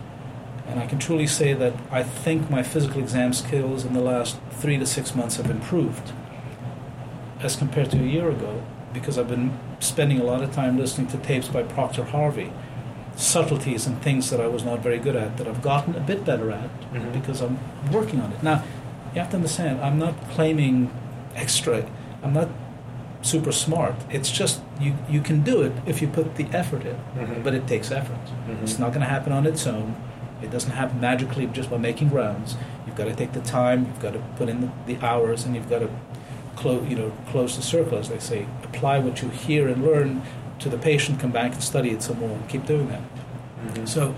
And I can truly say that I think my physical exam skills in the last three to six months have improved as compared to a year ago because I've been spending a lot of time listening to tapes by Proctor Harvey, subtleties and things that I was not very good at that I've gotten a bit better at Mhm. because I'm working on it. Now, you have to understand, I'm not claiming extra, I'm not super smart. It's just you, you can do it if you put the effort in, Mhm. but it takes effort. Mhm. It's not going to happen on its own. It doesn't happen magically just by making rounds. You've got to take the time, you've got to put in the, the hours, and you've got to close, you know, close the circle, as they say. Apply what you hear and learn to the patient, come back and study it some more, and keep doing that. Mhm. So,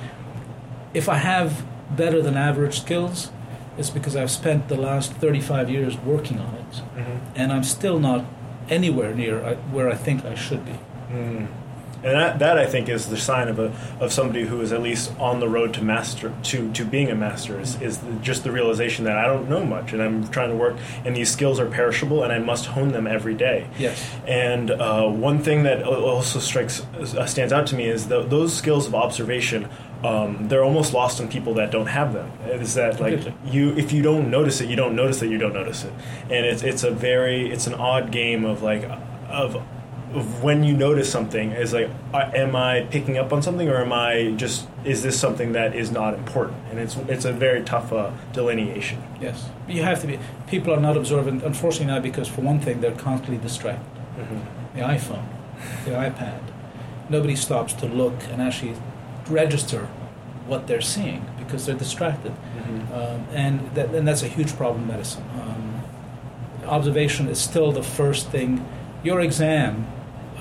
if I have better than average skills, it's because I've spent the last 35 years working on it, Mm-hmm. and I'm still not anywhere near where I think I should be. Mm. And that, that I think is the sign of a of somebody who is at least on the road to master to, to being a master is, is the, just the realization that I don't know much and I'm trying to work and these skills are perishable and I must hone them every day. Yes. And uh, one thing that also strikes uh, stands out to me is the, those skills of observation. Um, they're almost lost on people that don't have them. Is that like you? If you don't notice it, you don't notice that you don't notice it, and it's it's a very it's an odd game of like of, of when you notice something is like uh, am I picking up on something or am I just is this something that is not important? And it's it's a very tough uh, delineation. Yes. You have to be. People are not observant, unfortunately, now because for one thing, they're constantly distracted. The iPhone, the iPad. Nobody stops to look and actually register what they're seeing because they're distracted. Um, and, that, and that's a huge problem in medicine. Um, observation is still the first thing. Your exam,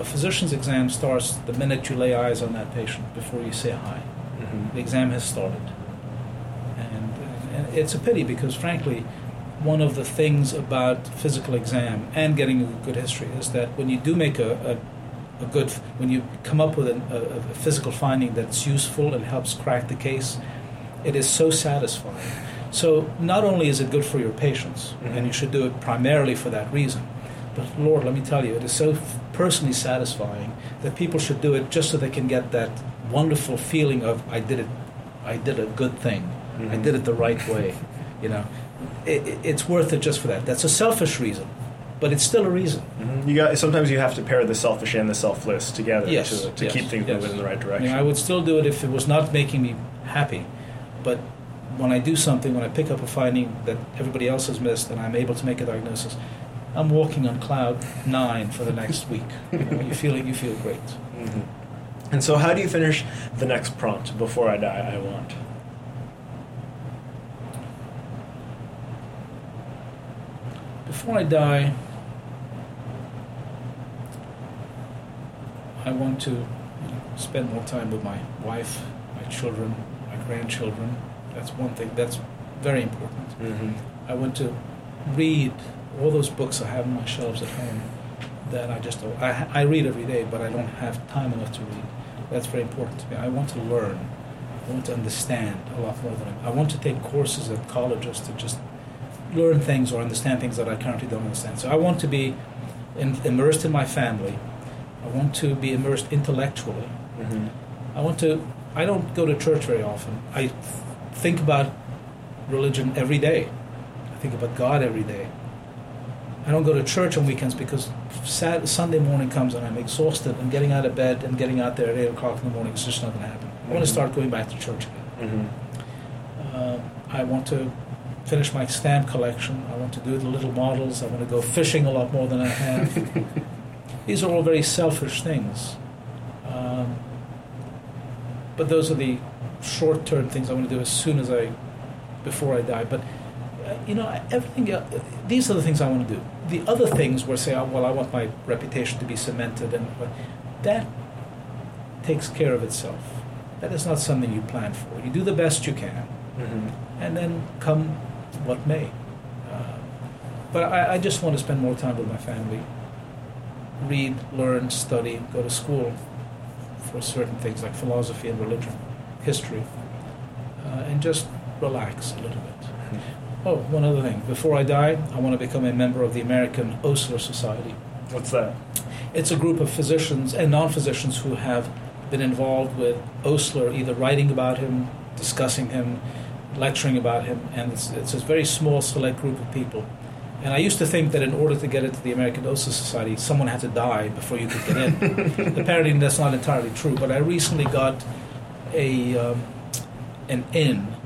a physician's exam, starts the minute you lay eyes on that patient before you say hi. Mm-hmm. The exam has started. And, and it's a pity because, frankly, one of the things about physical exam and getting a good history is that when you do make a, a, a good, when you come up with an, a, a physical finding that's useful and helps crack the case, it is so satisfying. So not only is it good for your patients, Mhm. and you should do it primarily for that reason, but Lord, let me tell you, it is so f- personally satisfying that people should do it just so they can get that wonderful feeling of I did it, I did a good thing, I Mhm. did it the right way. You know, it, it- it's worth it just for that. That's a selfish reason, but it's still a reason. Mhm. You got sometimes you have to pair the selfish and the selfless together Yes, to, to yes, keep things yes. moving in the right I direction. mean, I would still do it if it was not making me happy, but when I do something, when I pick up a finding that everybody else has missed, and I'm able to make a diagnosis, I'm walking on cloud nine for the next week. You, know, you feel it, you feel great. Mhm. And so, how do you finish the next prompt? Before I die, I want. Before I die, I want to spend more time with my wife, my children, my grandchildren. That's one thing. That's very important. Mm-hmm. I want to read all those books I have on my shelves at home that I just I, I read every day, but I don't have time enough to read. That's very important to me. I want to learn. I want to understand a lot more than I, I want to take courses at colleges to just learn things or understand things that I currently don't understand. So I want to be in, immersed in my family. I want to be immersed intellectually. Mm-hmm. I want to. I don't go to church very often. I th- think about religion every day. I think about God every day. I don't go to church on weekends because Sat- Sunday morning comes and I'm exhausted and getting out of bed and getting out there at 8 o'clock in the morning is just not going to happen. I want to start going back to church again. Mm-hmm. Uh, I want to finish my stamp collection. I want to do the little models. I want to go fishing a lot more than I have. These are all very selfish things. Um, but those are the short term things I want to do as soon as I, before I die. But, you know, everything, these are the things I want to do. The other things were say, oh, well, I want my reputation to be cemented, and but that takes care of itself. That is not something you plan for. You do the best you can Mm-hmm. and then come what may. Uh, but I, I just want to spend more time with my family, read, learn, study, go to school for certain things like philosophy and religion, history, uh, and just relax a little bit. Oh, one other thing. Before I die, I want to become a member of the American Osler Society. What's that? It's a group of physicians and non physicians who have been involved with Osler, either writing about him, discussing him, lecturing about him, and it's, it's a very small, select group of people. And I used to think that in order to get into the American Osler Society, someone had to die before you could get in. Apparently, that's not entirely true, but I recently got a, um, an in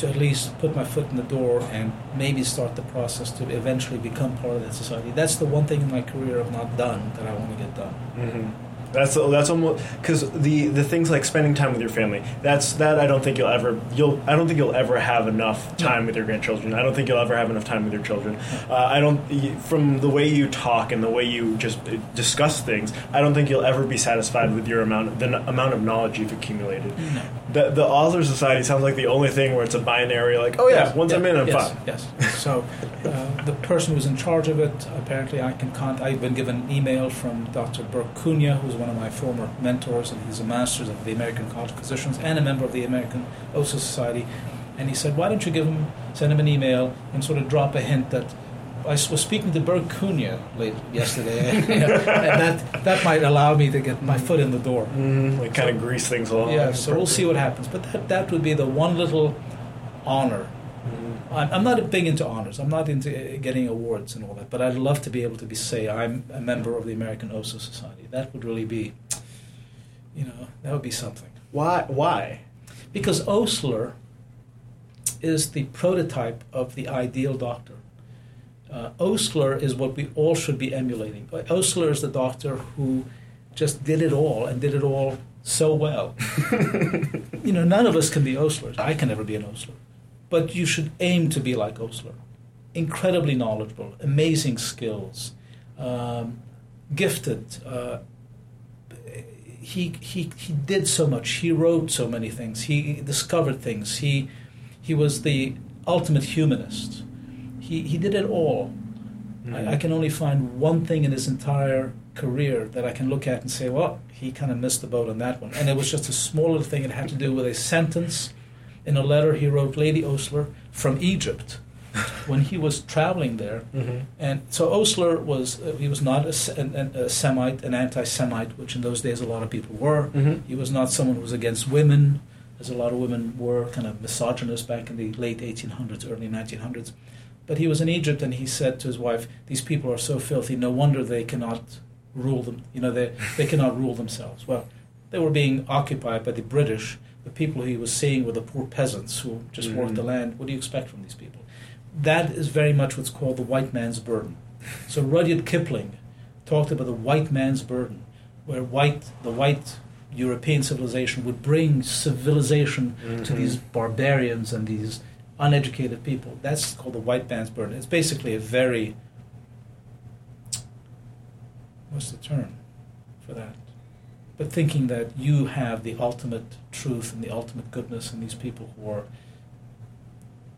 to at least put my foot in the door and maybe start the process to eventually become part of that society. That's the one thing in my career I've not done that I want to get done. Mm-hmm. That's that's almost because the the things like spending time with your family. That's that I don't think you'll ever you'll I don't think you'll ever have enough time with your grandchildren. I don't think you'll ever have enough time with your children. Uh, I don't from the way you talk and the way you just uh, discuss things. I don't think you'll ever be satisfied with your amount the n- amount of knowledge you've accumulated. No. The the Osler Society sounds like the only thing where it's a binary. Like oh yeah, Yes, once yeah, I'm in, I'm yes, fine. Yes. So uh, the person who's in charge of it, apparently, I can contact. I've been given an email from Dr. Burke Cunha, who's one of my former mentors, and he's a master's of the American College of Physicians and a member of the American Osler Society. And he said, why don't you give him, send him an email and sort of drop a hint that I was speaking to Burke Cunha late yesterday, and that that might allow me to get my foot in the door. Mm, like kind of grease things along. Yeah, so we'll see what happens. But that, that would be the one little honor. I'm, not big into honors. I'm not into uh, getting awards and all that. But I'd love to be able to be say I'm a member of the American Osler Society. That would really be, you know, that would be something. Why? Why? Because Osler is the prototype of the ideal doctor. Uh, Osler is what we all should be emulating. Uh, Osler is the doctor who just did it all and did it all so well. you know, none of us can be Oslers. I can never be an Osler. But you should aim to be like Osler. Incredibly knowledgeable, amazing skills, um, gifted. Uh, he, he, he did so much. He wrote so many things. He discovered things. He, he was the ultimate humanist. He, he did it all. I, I can only find one thing in his entire career that I can look at and say, well, he kind of missed the boat on that one. And it was just a small little thing. It had to do with a sentence in a letter he wrote Lady Osler from Egypt when he was traveling there. Mhm. And so Osler was uh, he was not a, an, an- a Semite, an anti-Semite, which in those days a lot of people were. Mhm. He was not someone who was against women, as a lot of women were, kind of misogynist back in the late 1800s, early 1900s. But he was in Egypt, and he said to his wife, "These people are so filthy. No wonder they cannot rule them. You know, they they cannot rule themselves." Well, they were being occupied by the British. The people he was seeing were the poor peasants who just worked Mhm. the land. What do you expect from these people? That is very much what's called the white man's burden. So Rudyard Kipling talked about the white man's burden, where white the white European civilization would bring civilization to Mhm. these barbarians and these uneducated people. That's called the white man's burden. It's basically a very what's the term for that? But thinking that you have the ultimate truth and the ultimate goodness, and these people who are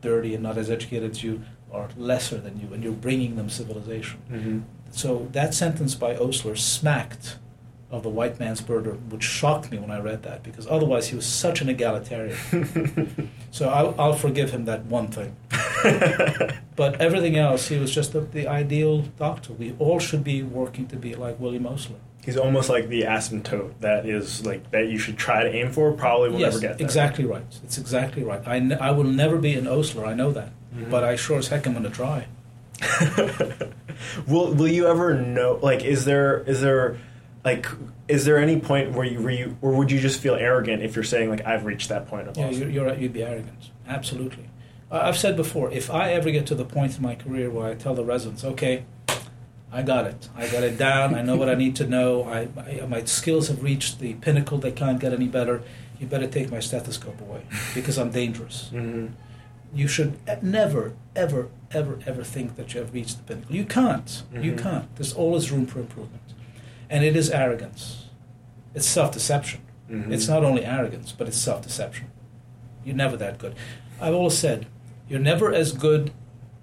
dirty and not as educated as you are lesser than you, and you're bringing them civilization. Mhm. So that sentence by Osler smacked of the white man's burden, which shocked me when I read that, because otherwise he was such an egalitarian. so I'll, I'll forgive him that one thing. But everything else, he was just the, the ideal doctor. We all should be working to be like Willie Osler. He's almost like the asymptote that is like that you should try to aim for. Probably will yes, never get there. exactly right. It's exactly right. I, n- I will never be an Osler, I know that. Mhm. But I sure as heck am going to try. will Will you ever know? Like, is there is there like is there any point where you where you or would you just feel arrogant if you're saying like I've reached that point of Yeah, you're, you're, you'd be arrogant. Absolutely. I've said before, if I ever get to the point in my career where I tell the residents, okay, I got it. I got it down. I know what I need to know. I, I, my skills have reached the pinnacle. They can't get any better. You better take my stethoscope away because I'm dangerous. hmm You should never, ever, ever, ever think that you have reached the pinnacle. You can't. You Mhm. can't. There's always room for improvement. And it is arrogance. It's self deception. Mhm. It's not only arrogance, but it's self deception. You're never that good. I've always said, you're never as good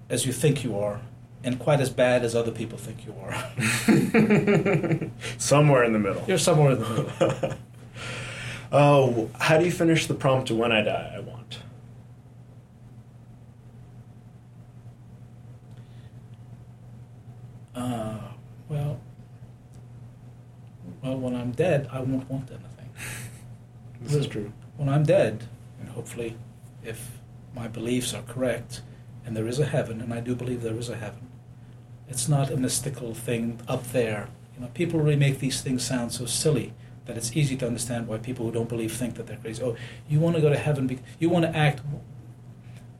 as you think you are, and quite as bad as other people think you are. somewhere in the middle. You're somewhere in the middle. Oh, how do you finish the prompt to "When I Die, I Want"? Uh, well, well, when I'm dead, I won't want anything. This is true. When I'm dead, and hopefully, if my beliefs are correct, and there is a heaven, and I do believe there is a heaven, it's not a mystical thing up there. You know, people really make these things sound so silly that it's easy to understand why people who don't believe think that they're crazy. Oh, you want to go to heaven because you want to act,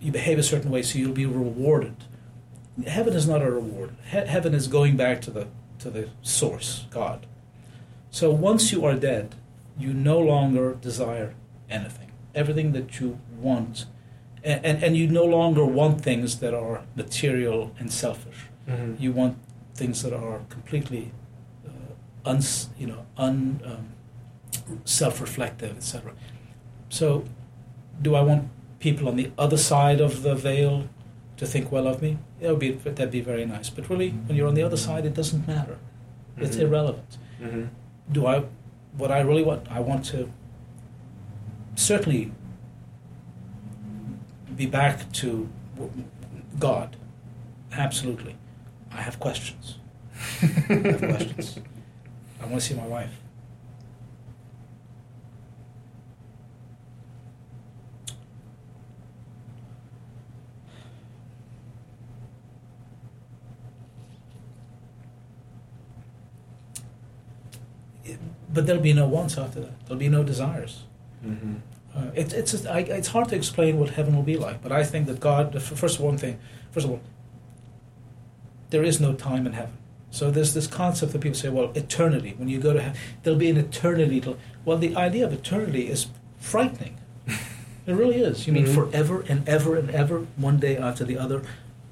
you behave a certain way, so you'll be rewarded. Heaven is not a reward. He- heaven is going back to the to the source, God. So once you are dead, you no longer desire anything. Everything that you want, and, and, and you no longer want things that are material and selfish. Mm-hmm. You want things that are completely, uh, uns, you know, un, um, self-reflective, etc. So, do I want people on the other side of the veil to think well of me? That would be that'd be very nice. But really, when you're on the other side, it doesn't matter. It's Mhm. irrelevant. Mm-hmm. Do I? What I really want, I want to certainly be back to God. Absolutely. I have questions. I have questions. I want to see my wife. But there'll be no wants after that. There'll be no desires. Mm-hmm. Uh, it, it's just, I, it's hard to explain what heaven will be like, but I think that God. First of all, one thing. First of all, there is no time in heaven. So there's this concept that people say, well, eternity. When you go to heaven, there'll be an eternity. To, well, the idea of eternity is frightening. It really is. You mean Mhm. forever and ever and ever, one day after the other,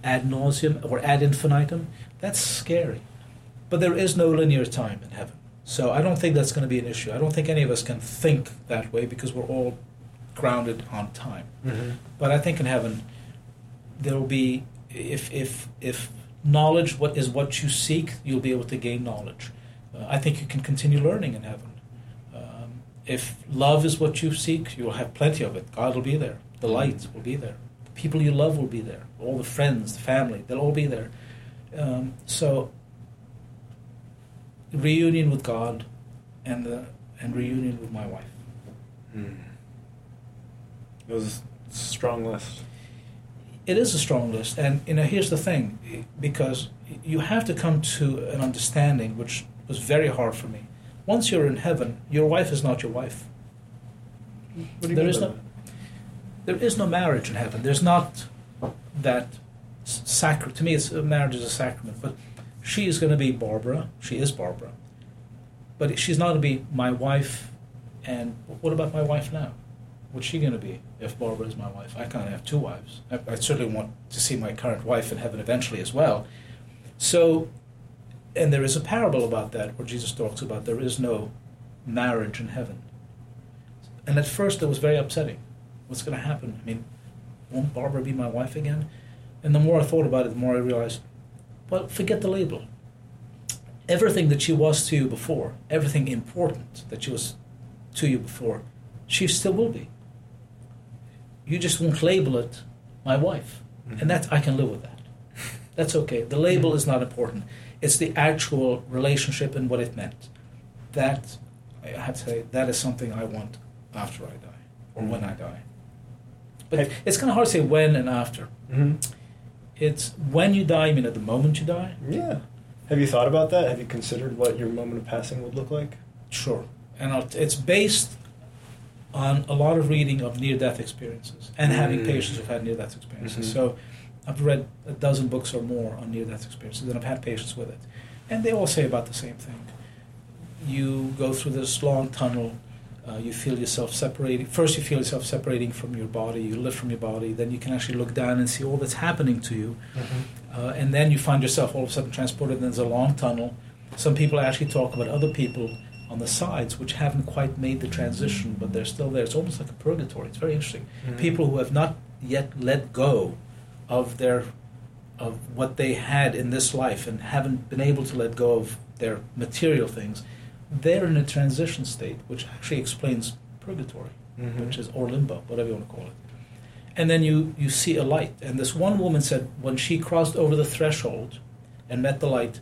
ad nauseum or ad infinitum? That's scary. But there is no linear time in heaven. So I don't think that's going to be an issue. I don't think any of us can think that way because we're all grounded on time. Mm-hmm. But I think in heaven there will be if if if knowledge what is what you seek, you'll be able to gain knowledge. Uh, I think you can continue learning in heaven. Um, if love is what you seek, you'll have plenty of it. God will be there. The light will be there. The people you love will be there. All the friends, the family, they'll all be there. Um, so reunion with God and the and reunion with my wife. Mm. It was a strong list. It is a strong list, and you know here's the thing, because you have to come to an understanding, which was very hard for me. Once you're in heaven, your wife is not your wife. What do you There mean is by no- There is no marriage in heaven. There's not that s- sacrament. To me, it's, marriage is a sacrament. But she is going to be Barbara. She is Barbara. But she's not going to be my wife. And what about my wife now? What's she going to be if Barbara is my wife? I can't have two wives. I, I certainly want to see my current wife in heaven eventually as well. So, and there is a parable about that where Jesus talks about there is no marriage in heaven. And at first it was very upsetting. What's going to happen? I mean, won't Barbara be my wife again? And the more I thought about it, the more I realized, well, forget the label. Everything that she was to you before, everything important that she was to you before, she still will be. You just won't label it my wife. And that I can live with that. That's okay. The label is not important. It's the actual relationship and what it meant. That I have to say that is something I want after I die or when I die. But it's kind of hard to say when and after. Mm-hmm. It's when you die. I mean, at the moment you die. Yeah. Have you thought about that? Have you considered what your moment of passing would look like? Sure, and I'll, it's based on a lot of reading of near-death experiences and having Mm. patients who've had near-death experiences. Mhm. So, I've read a dozen books or more on near-death experiences, and I've had patients with it, and they all say about the same thing. You go through this long tunnel. Uh, you feel yourself separating. First, you feel yourself separating from your body. You lift from your body. Then you can actually look down and see all that's happening to you. Uh, and then you find yourself all of a sudden transported, and there's a long tunnel. Some people actually talk about other people on the sides which haven't quite made the transition, but they're still there. It's almost like a purgatory. It's very interesting. Mhm. People who have not yet let go of their of what they had in this life and haven't been able to let go of their material things, they're in a transition state, which actually explains purgatory Mhm. which is or limbo, whatever you want to call it. And then you you see a light. And this one woman said when she crossed over the threshold and met the light,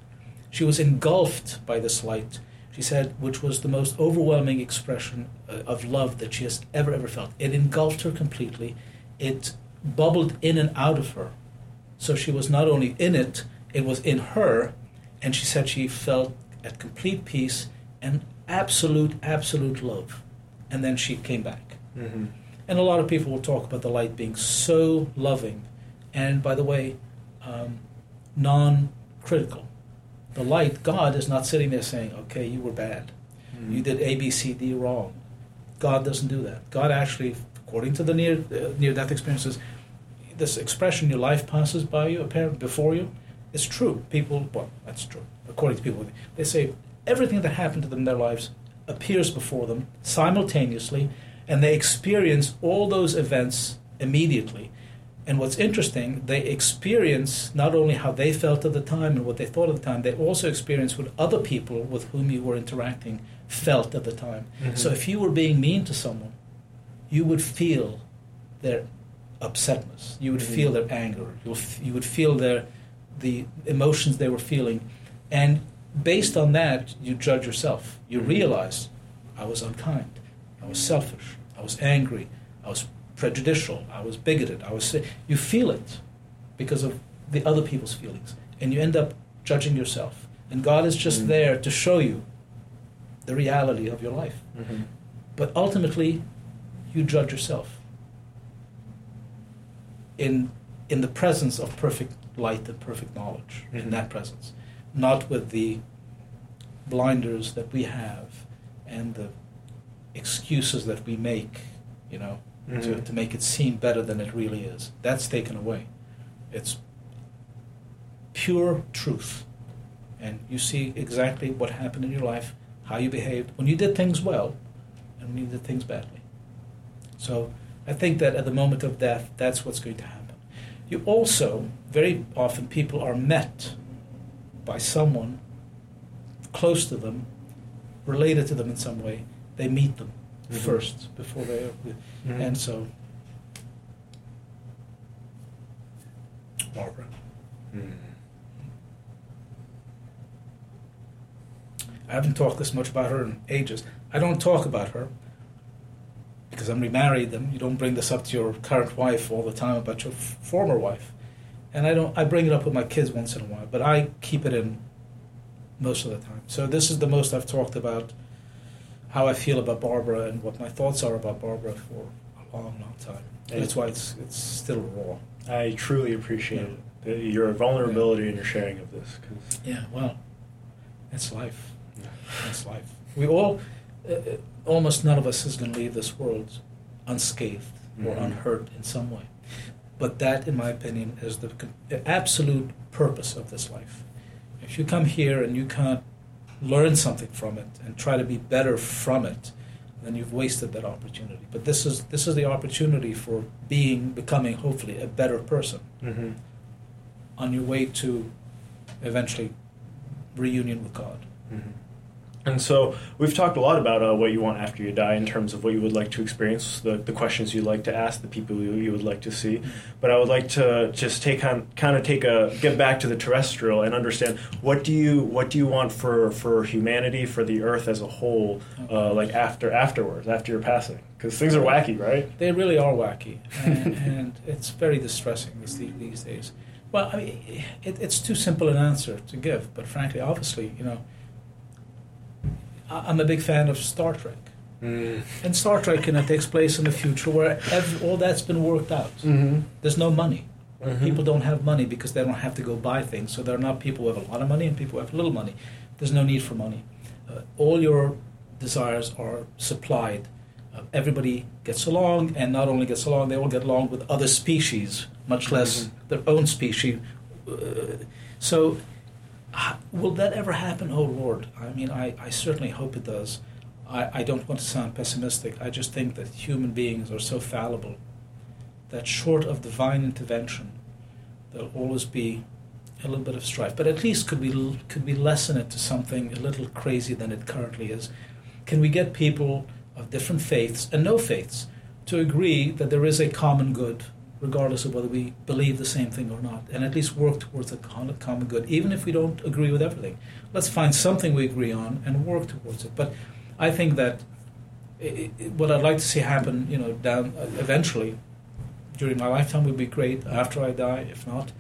she was engulfed by this light. She said, which was the most overwhelming expression uh, of love that she has ever ever felt. It engulfed her completely. It bubbled in and out of her. So she was not only in it, it was in her, and she said she felt at complete peace and absolute, absolute love. And then she came back. Mhm. And a lot of people will talk about the light being so loving, and by the way, um, non critical. The light, God is not sitting there saying, okay, you were bad. Mm-hmm. You did A, B, C, D wrong. God doesn't do that. God actually, according to the near uh, near death experiences, this expression "your life passes by you, apparently before you," is true. People, well, that's true. According to people, they say everything that happened to them in their lives appears before them simultaneously, and they experience all those events immediately. And what's interesting, they experience not only how they felt at the time and what they thought at the time, they also experience what other people with whom you were interacting felt at the time. Mm-hmm. So if you were being mean to someone, you would feel their upsetness. You would mm-hmm. feel their anger. You, you would feel their the emotions they were feeling, and based on that, you judge yourself. You realize, I was unkind, I was selfish, I was angry, I was prejudicial, I was bigoted, I was. You feel it because of the other people's feelings, and you end up judging yourself. And God is just mm-hmm. there to show you the reality of your life. Mm-hmm. But ultimately, you judge yourself in in the presence of perfect light and perfect knowledge. Mm-hmm. In that presence, not with the blinders that we have and the excuses that we make, you know, mm-hmm. to, to make it seem better than it really is. That's taken away. It's pure truth. And you see exactly what happened in your life, how you behaved when you did things well and when you did things badly. So I think that at the moment of death, that's what's going to happen. You also, very often, people are met by someone close to them, related to them in some way. They meet them mm-hmm. first before they, mm-hmm. and so. Barbara. Mm. I haven't talked this much about her in ages. I don't talk about her because I'm remarried. And you don't bring this up to your current wife all the time about your f- former wife, and I don't. I bring it up with my kids once in a while, but I keep it in most of the time. So this is the most I've talked about how I feel about Barbara and what my thoughts are about Barbara for a long, long time. And that's why it's it's still raw. I truly appreciate yeah. it. Your vulnerability yeah. and your sharing of this. Cause yeah, well, it's life. Yeah. It's life. We all, uh, uh almost none of us is going to leave this world unscathed mm-hmm. or unhurt in some way. But that, in my opinion, is the absolute purpose of this life. If you come here and you can't learn something from it and try to be better from it, then you've wasted that opportunity. But this is this is the opportunity for being, becoming, hopefully, a better person mm-hmm. on your way to eventually reunion with God. Mm-hmm. And so we've talked a lot about uh, what you want after you die in terms of what you would like to experience, the, the questions you'd like to ask, the people you, you would like to see. But I would like to just take on, kind of take a get back to the terrestrial and understand what do you what do you want for, for humanity, for the Earth as a whole, uh, like after afterwards, after your passing, because things are wacky, right? They really are wacky, and, and it's very distressing these, these days. Well, I mean, it, it's too simple an answer to give, but frankly, obviously, you know I'm a big fan of Star Trek. Mm. And Star Trek, you know, takes place in the future where every, all that's been worked out. Mm-hmm. There's no money. Mm-hmm. People don't have money because they don't have to go buy things. So there are not people who have a lot of money and people who have little money. There's no need for money. Uh, all your desires are supplied. Uh, everybody gets along, and not only gets along, they all get along with other species, much less mm-hmm. their own species. Uh, so will that ever happen? Oh Lord, I mean, I, I certainly hope it does. I, I don't want to sound pessimistic. I just think that human beings are so fallible that short of divine intervention, there'll always be a little bit of strife. But at least could we could we lessen it to something a little crazy than it currently is? Can we get people of different faiths and no faiths to agree that there is a common good regardless of whether we believe the same thing or not, and at least work towards a common good, even if we don't agree with everything. Let's find something we agree on and work towards it. But I think that it, it, what I'd like to see happen, you know, down uh, eventually during my lifetime would be great. After I die, if not,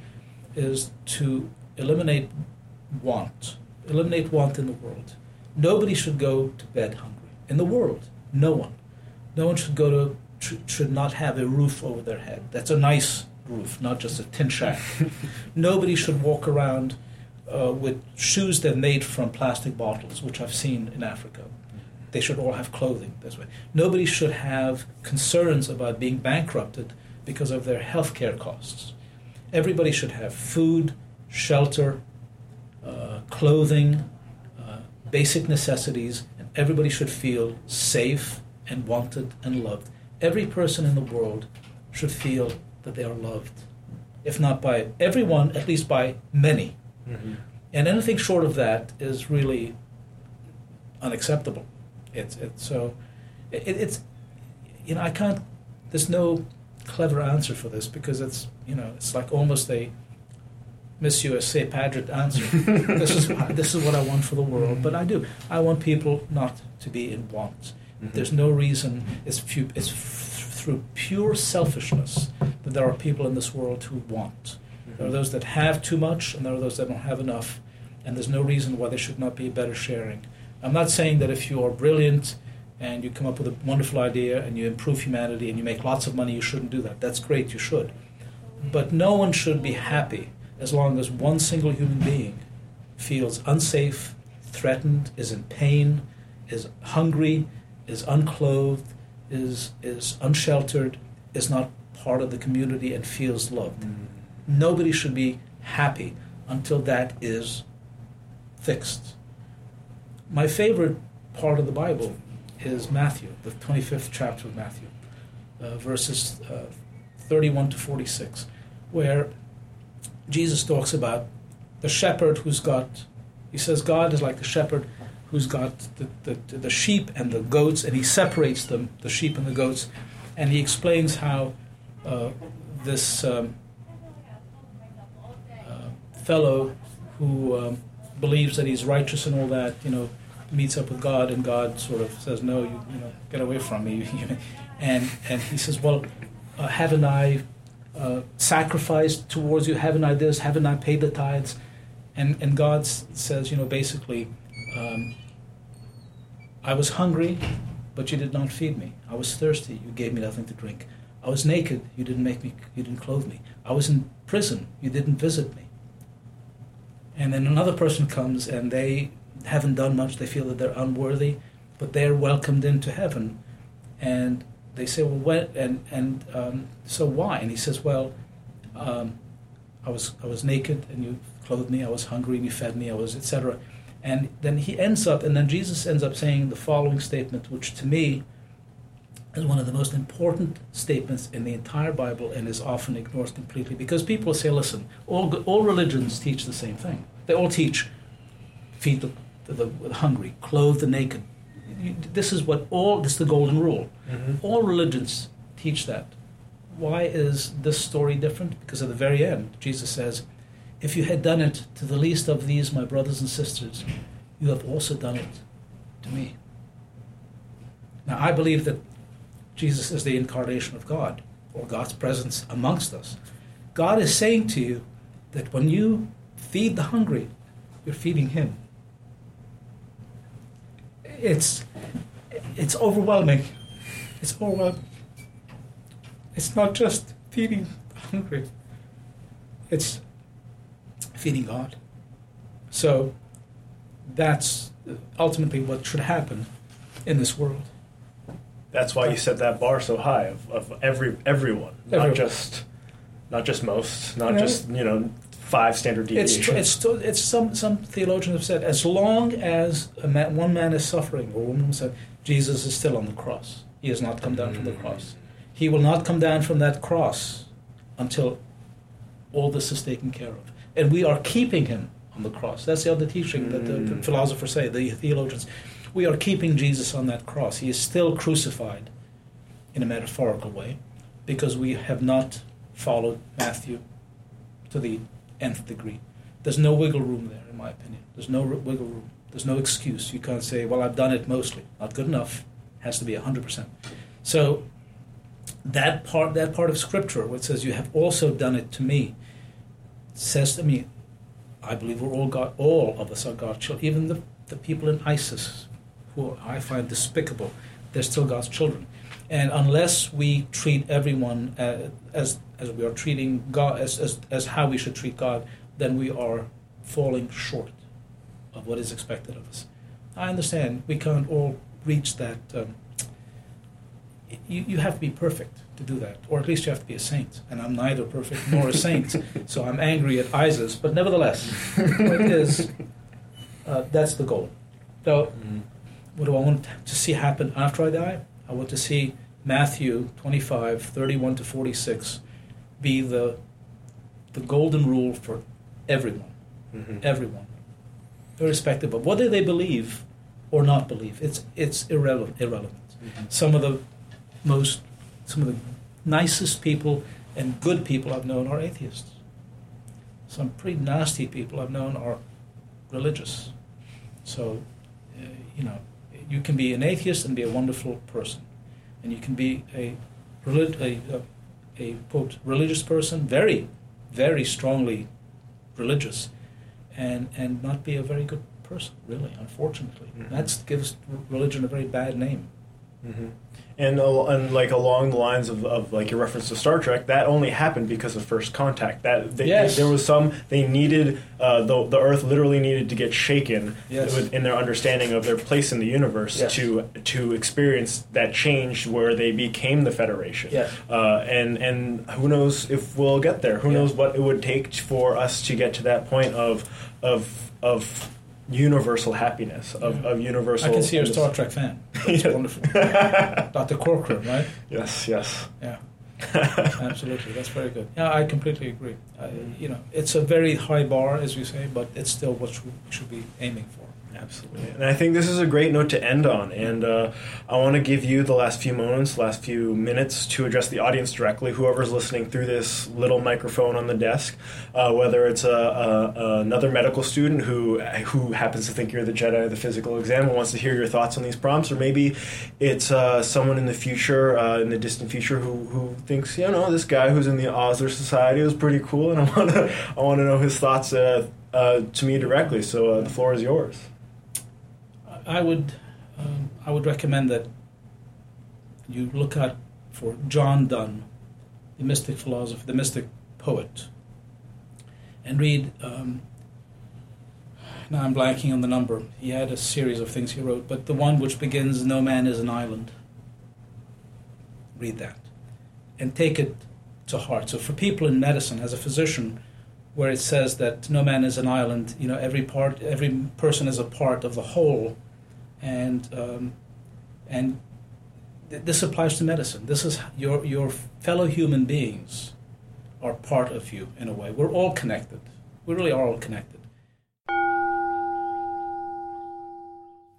is to eliminate want, eliminate want in the world. Nobody should go to bed hungry in the world. No one. No one should go to should not have a roof over their head. That's a nice roof, not just a tin shack. Nobody should walk around uh, with shoes that are made from plastic bottles, which I've seen in Africa. they should all have clothing. That's way. Nobody should have concerns about being bankrupted because of their health care costs. Everybody should have food, shelter, uh, clothing, uh, basic necessities, and everybody should feel safe and wanted and loved. Every person in the world should feel that they are loved, if not by everyone, at least by many. Mm-hmm. And anything short of that is really unacceptable. It's, it's so it, it's you know I can't. There's no clever answer for this because it's you know it's like almost a Monsieur St. Patrick answer. this is this is what I want for the world, but I do. I want people not to be in want. Mm-hmm. There's no reason. It's few, it's f- through pure selfishness that there are people in this world who want. Mm-hmm. There are those that have too much, and there are those that don't have enough. And there's no reason why there should not be better sharing. I'm not saying that if you are brilliant and you come up with a wonderful idea and you improve humanity and you make lots of money, you shouldn't do that. That's great, you should. But no one should be happy as long as one single human being feels unsafe, threatened, is in pain, is hungry, is unclothed, is, is unsheltered, is not part of the community, and feels loved. Mm. Nobody should be happy until that is fixed. My favorite part of the Bible is Matthew, the 25th chapter of Matthew, uh, verses uh, 31 to 46, where Jesus talks about the shepherd who's got, he says, God is like the shepherd who's got the, the, the sheep and the goats, and he separates them, the sheep and the goats, and he explains how uh, this um, uh, fellow who um, believes that he's righteous and all that, you know, meets up with God, and God sort of says, "No, you, you know, get away from me." and and he says, "Well, uh, haven't I uh, sacrificed towards you? Haven't I this? Haven't I paid the tithes?" And and God says, you know, basically, um, I was hungry, but you did not feed me. I was thirsty, you gave me nothing to drink. I was naked, you didn't make me, you didn't clothe me. I was in prison, you didn't visit me. And then another person comes and they haven't done much, they feel that they're unworthy, but they're welcomed into heaven. And they say, well, and, and um, so why? And he says, well, um, I, was, I was naked and you clothed me, I was hungry and you fed me, I was, etc. And then he ends up, and then Jesus ends up saying the following statement, which to me is one of the most important statements in the entire Bible and is often ignored completely because people say, listen, all, all religions teach the same thing. They all teach feed the the, the hungry, clothe the naked. This is what all, this is the golden rule. Mm-hmm. All religions teach that. Why is this story different? Because at the very end, Jesus says, If you had done it to the least of these, my brothers and sisters, you have also done it to me. Now, I believe that Jesus is the incarnation of God, or God's presence amongst us. God is saying to you that when you feed the hungry, you're feeding Him it's it's overwhelming. It's overwhelming. It's not just feeding the hungry. It's feeding God. So that's ultimately what should happen in this world. That's why you set that bar so high of, of every everyone, everyone. not just not just most, not just you know five standard deviations. It's, it's, it's some, some theologians have said as long as man, one man is suffering, or woman said, Jesus is still on the cross. He has not come down from the mm. cross. He will not come down from that cross until all this is taken care of. And we are keeping him on the cross. That's the other teaching that the, mm. philosophers say, the theologians. We are keeping Jesus on that cross. He is still crucified in a metaphorical way because we have not followed Matthew to the nth degree. There's no wiggle room there, in my opinion. There's no wiggle room. There's no excuse. You can't say, well, I've done it mostly. Not good enough. It has to be 100%. So that part, that part of Scripture, which says, you have also done it to me, says to me, I believe we're all God, all of us are God's children. Even the, the people in ISIS, who I find despicable, they're still God's children. And unless we treat everyone uh, as as we are treating God as, as as how we should treat God, then we are falling short of what is expected of us. I understand we can't all reach that. Um, you, you have to be perfect to do that, or at least you have to be a saint. And I'm neither perfect nor a saint, so I'm angry at ISIS. But nevertheless, it is uh, that's the goal. So, mm-hmm. what do I want to see happen after I die? I want to see Matthew 25, 31 to 46 be the the golden rule for everyone, mm-hmm. everyone, irrespective of whether they believe or not believe. It's it's irrelevant. Irrelevant. Mm-hmm. Some of the most, some of the nicest people and good people I've known are atheists. Some pretty nasty people I've known are religious. So, uh, you know, you can be an atheist and be a wonderful person, and you can be a, relig- a, a, a quote religious person, very, very strongly religious, and and not be a very good person. Really, unfortunately, mm-hmm. that gives religion a very bad name. Mm-hmm. And, and like along the lines of, of like your reference to Star Trek, that only happened because of First Contact. That they, yes. there was some they needed uh, the the Earth literally needed to get shaken yes. in their understanding of their place in the universe yes. to to experience that change where they became the Federation. Yes. Uh, and and who knows if we'll get there? Who yeah. knows what it would take for us to get to that point of of of universal happiness of, yeah. of universal. I can see you're a Star Trek fan. That's wonderful. Dr. Cochrane, right? Yes, yes. Yeah. Absolutely, that's very good. Yeah, I completely agree. Uh, you know, it's a very high bar, as you say, but it's still what we should be aiming for. Absolutely. And I think this is a great note to end on. And uh, I want to give you the last few moments, last few minutes to address the audience directly, whoever's listening through this little microphone on the desk, uh, whether it's a, a, another medical student who, who happens to think you're the Jedi of the physical exam and wants to hear your thoughts on these prompts, or maybe it's uh, someone in the future, uh, in the distant future, who, who thinks, you know, this guy who's in the Osler Society was pretty cool, and I want to I want to know his thoughts uh, uh, to me directly. So the floor is yours. I would um, I would recommend that you look at for John Donne, the mystic philosopher, the mystic poet, and read. Um, now I'm blanking on the number. He had a series of things he wrote, but the one which begins "No man is an island." Read that, and take it to heart. So for people in medicine, as a physician, where it says that no man is an island, you know, every part, every person is a part of the whole and um, and th- this applies to medicine. This is your your fellow human beings are part of you in a way. We're all connected. We really are all connected.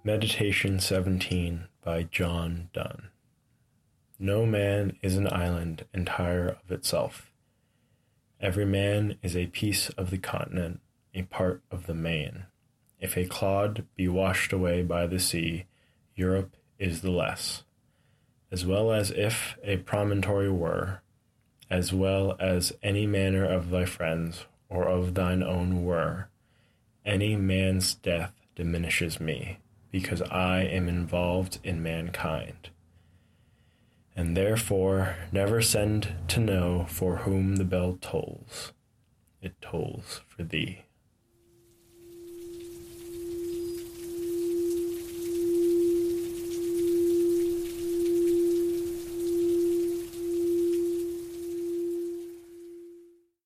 Meditation 17 by John Donne. No man is an island entire of itself. Every man is a piece of the continent, a part of the main. If a clod be washed away by the sea, Europe is the less, as well as if a promontory were, as well as any manner of thy friends or of thine own were. Any man's death diminishes me, because I am involved in mankind. And therefore never send to know for whom the bell tolls. It tolls for thee.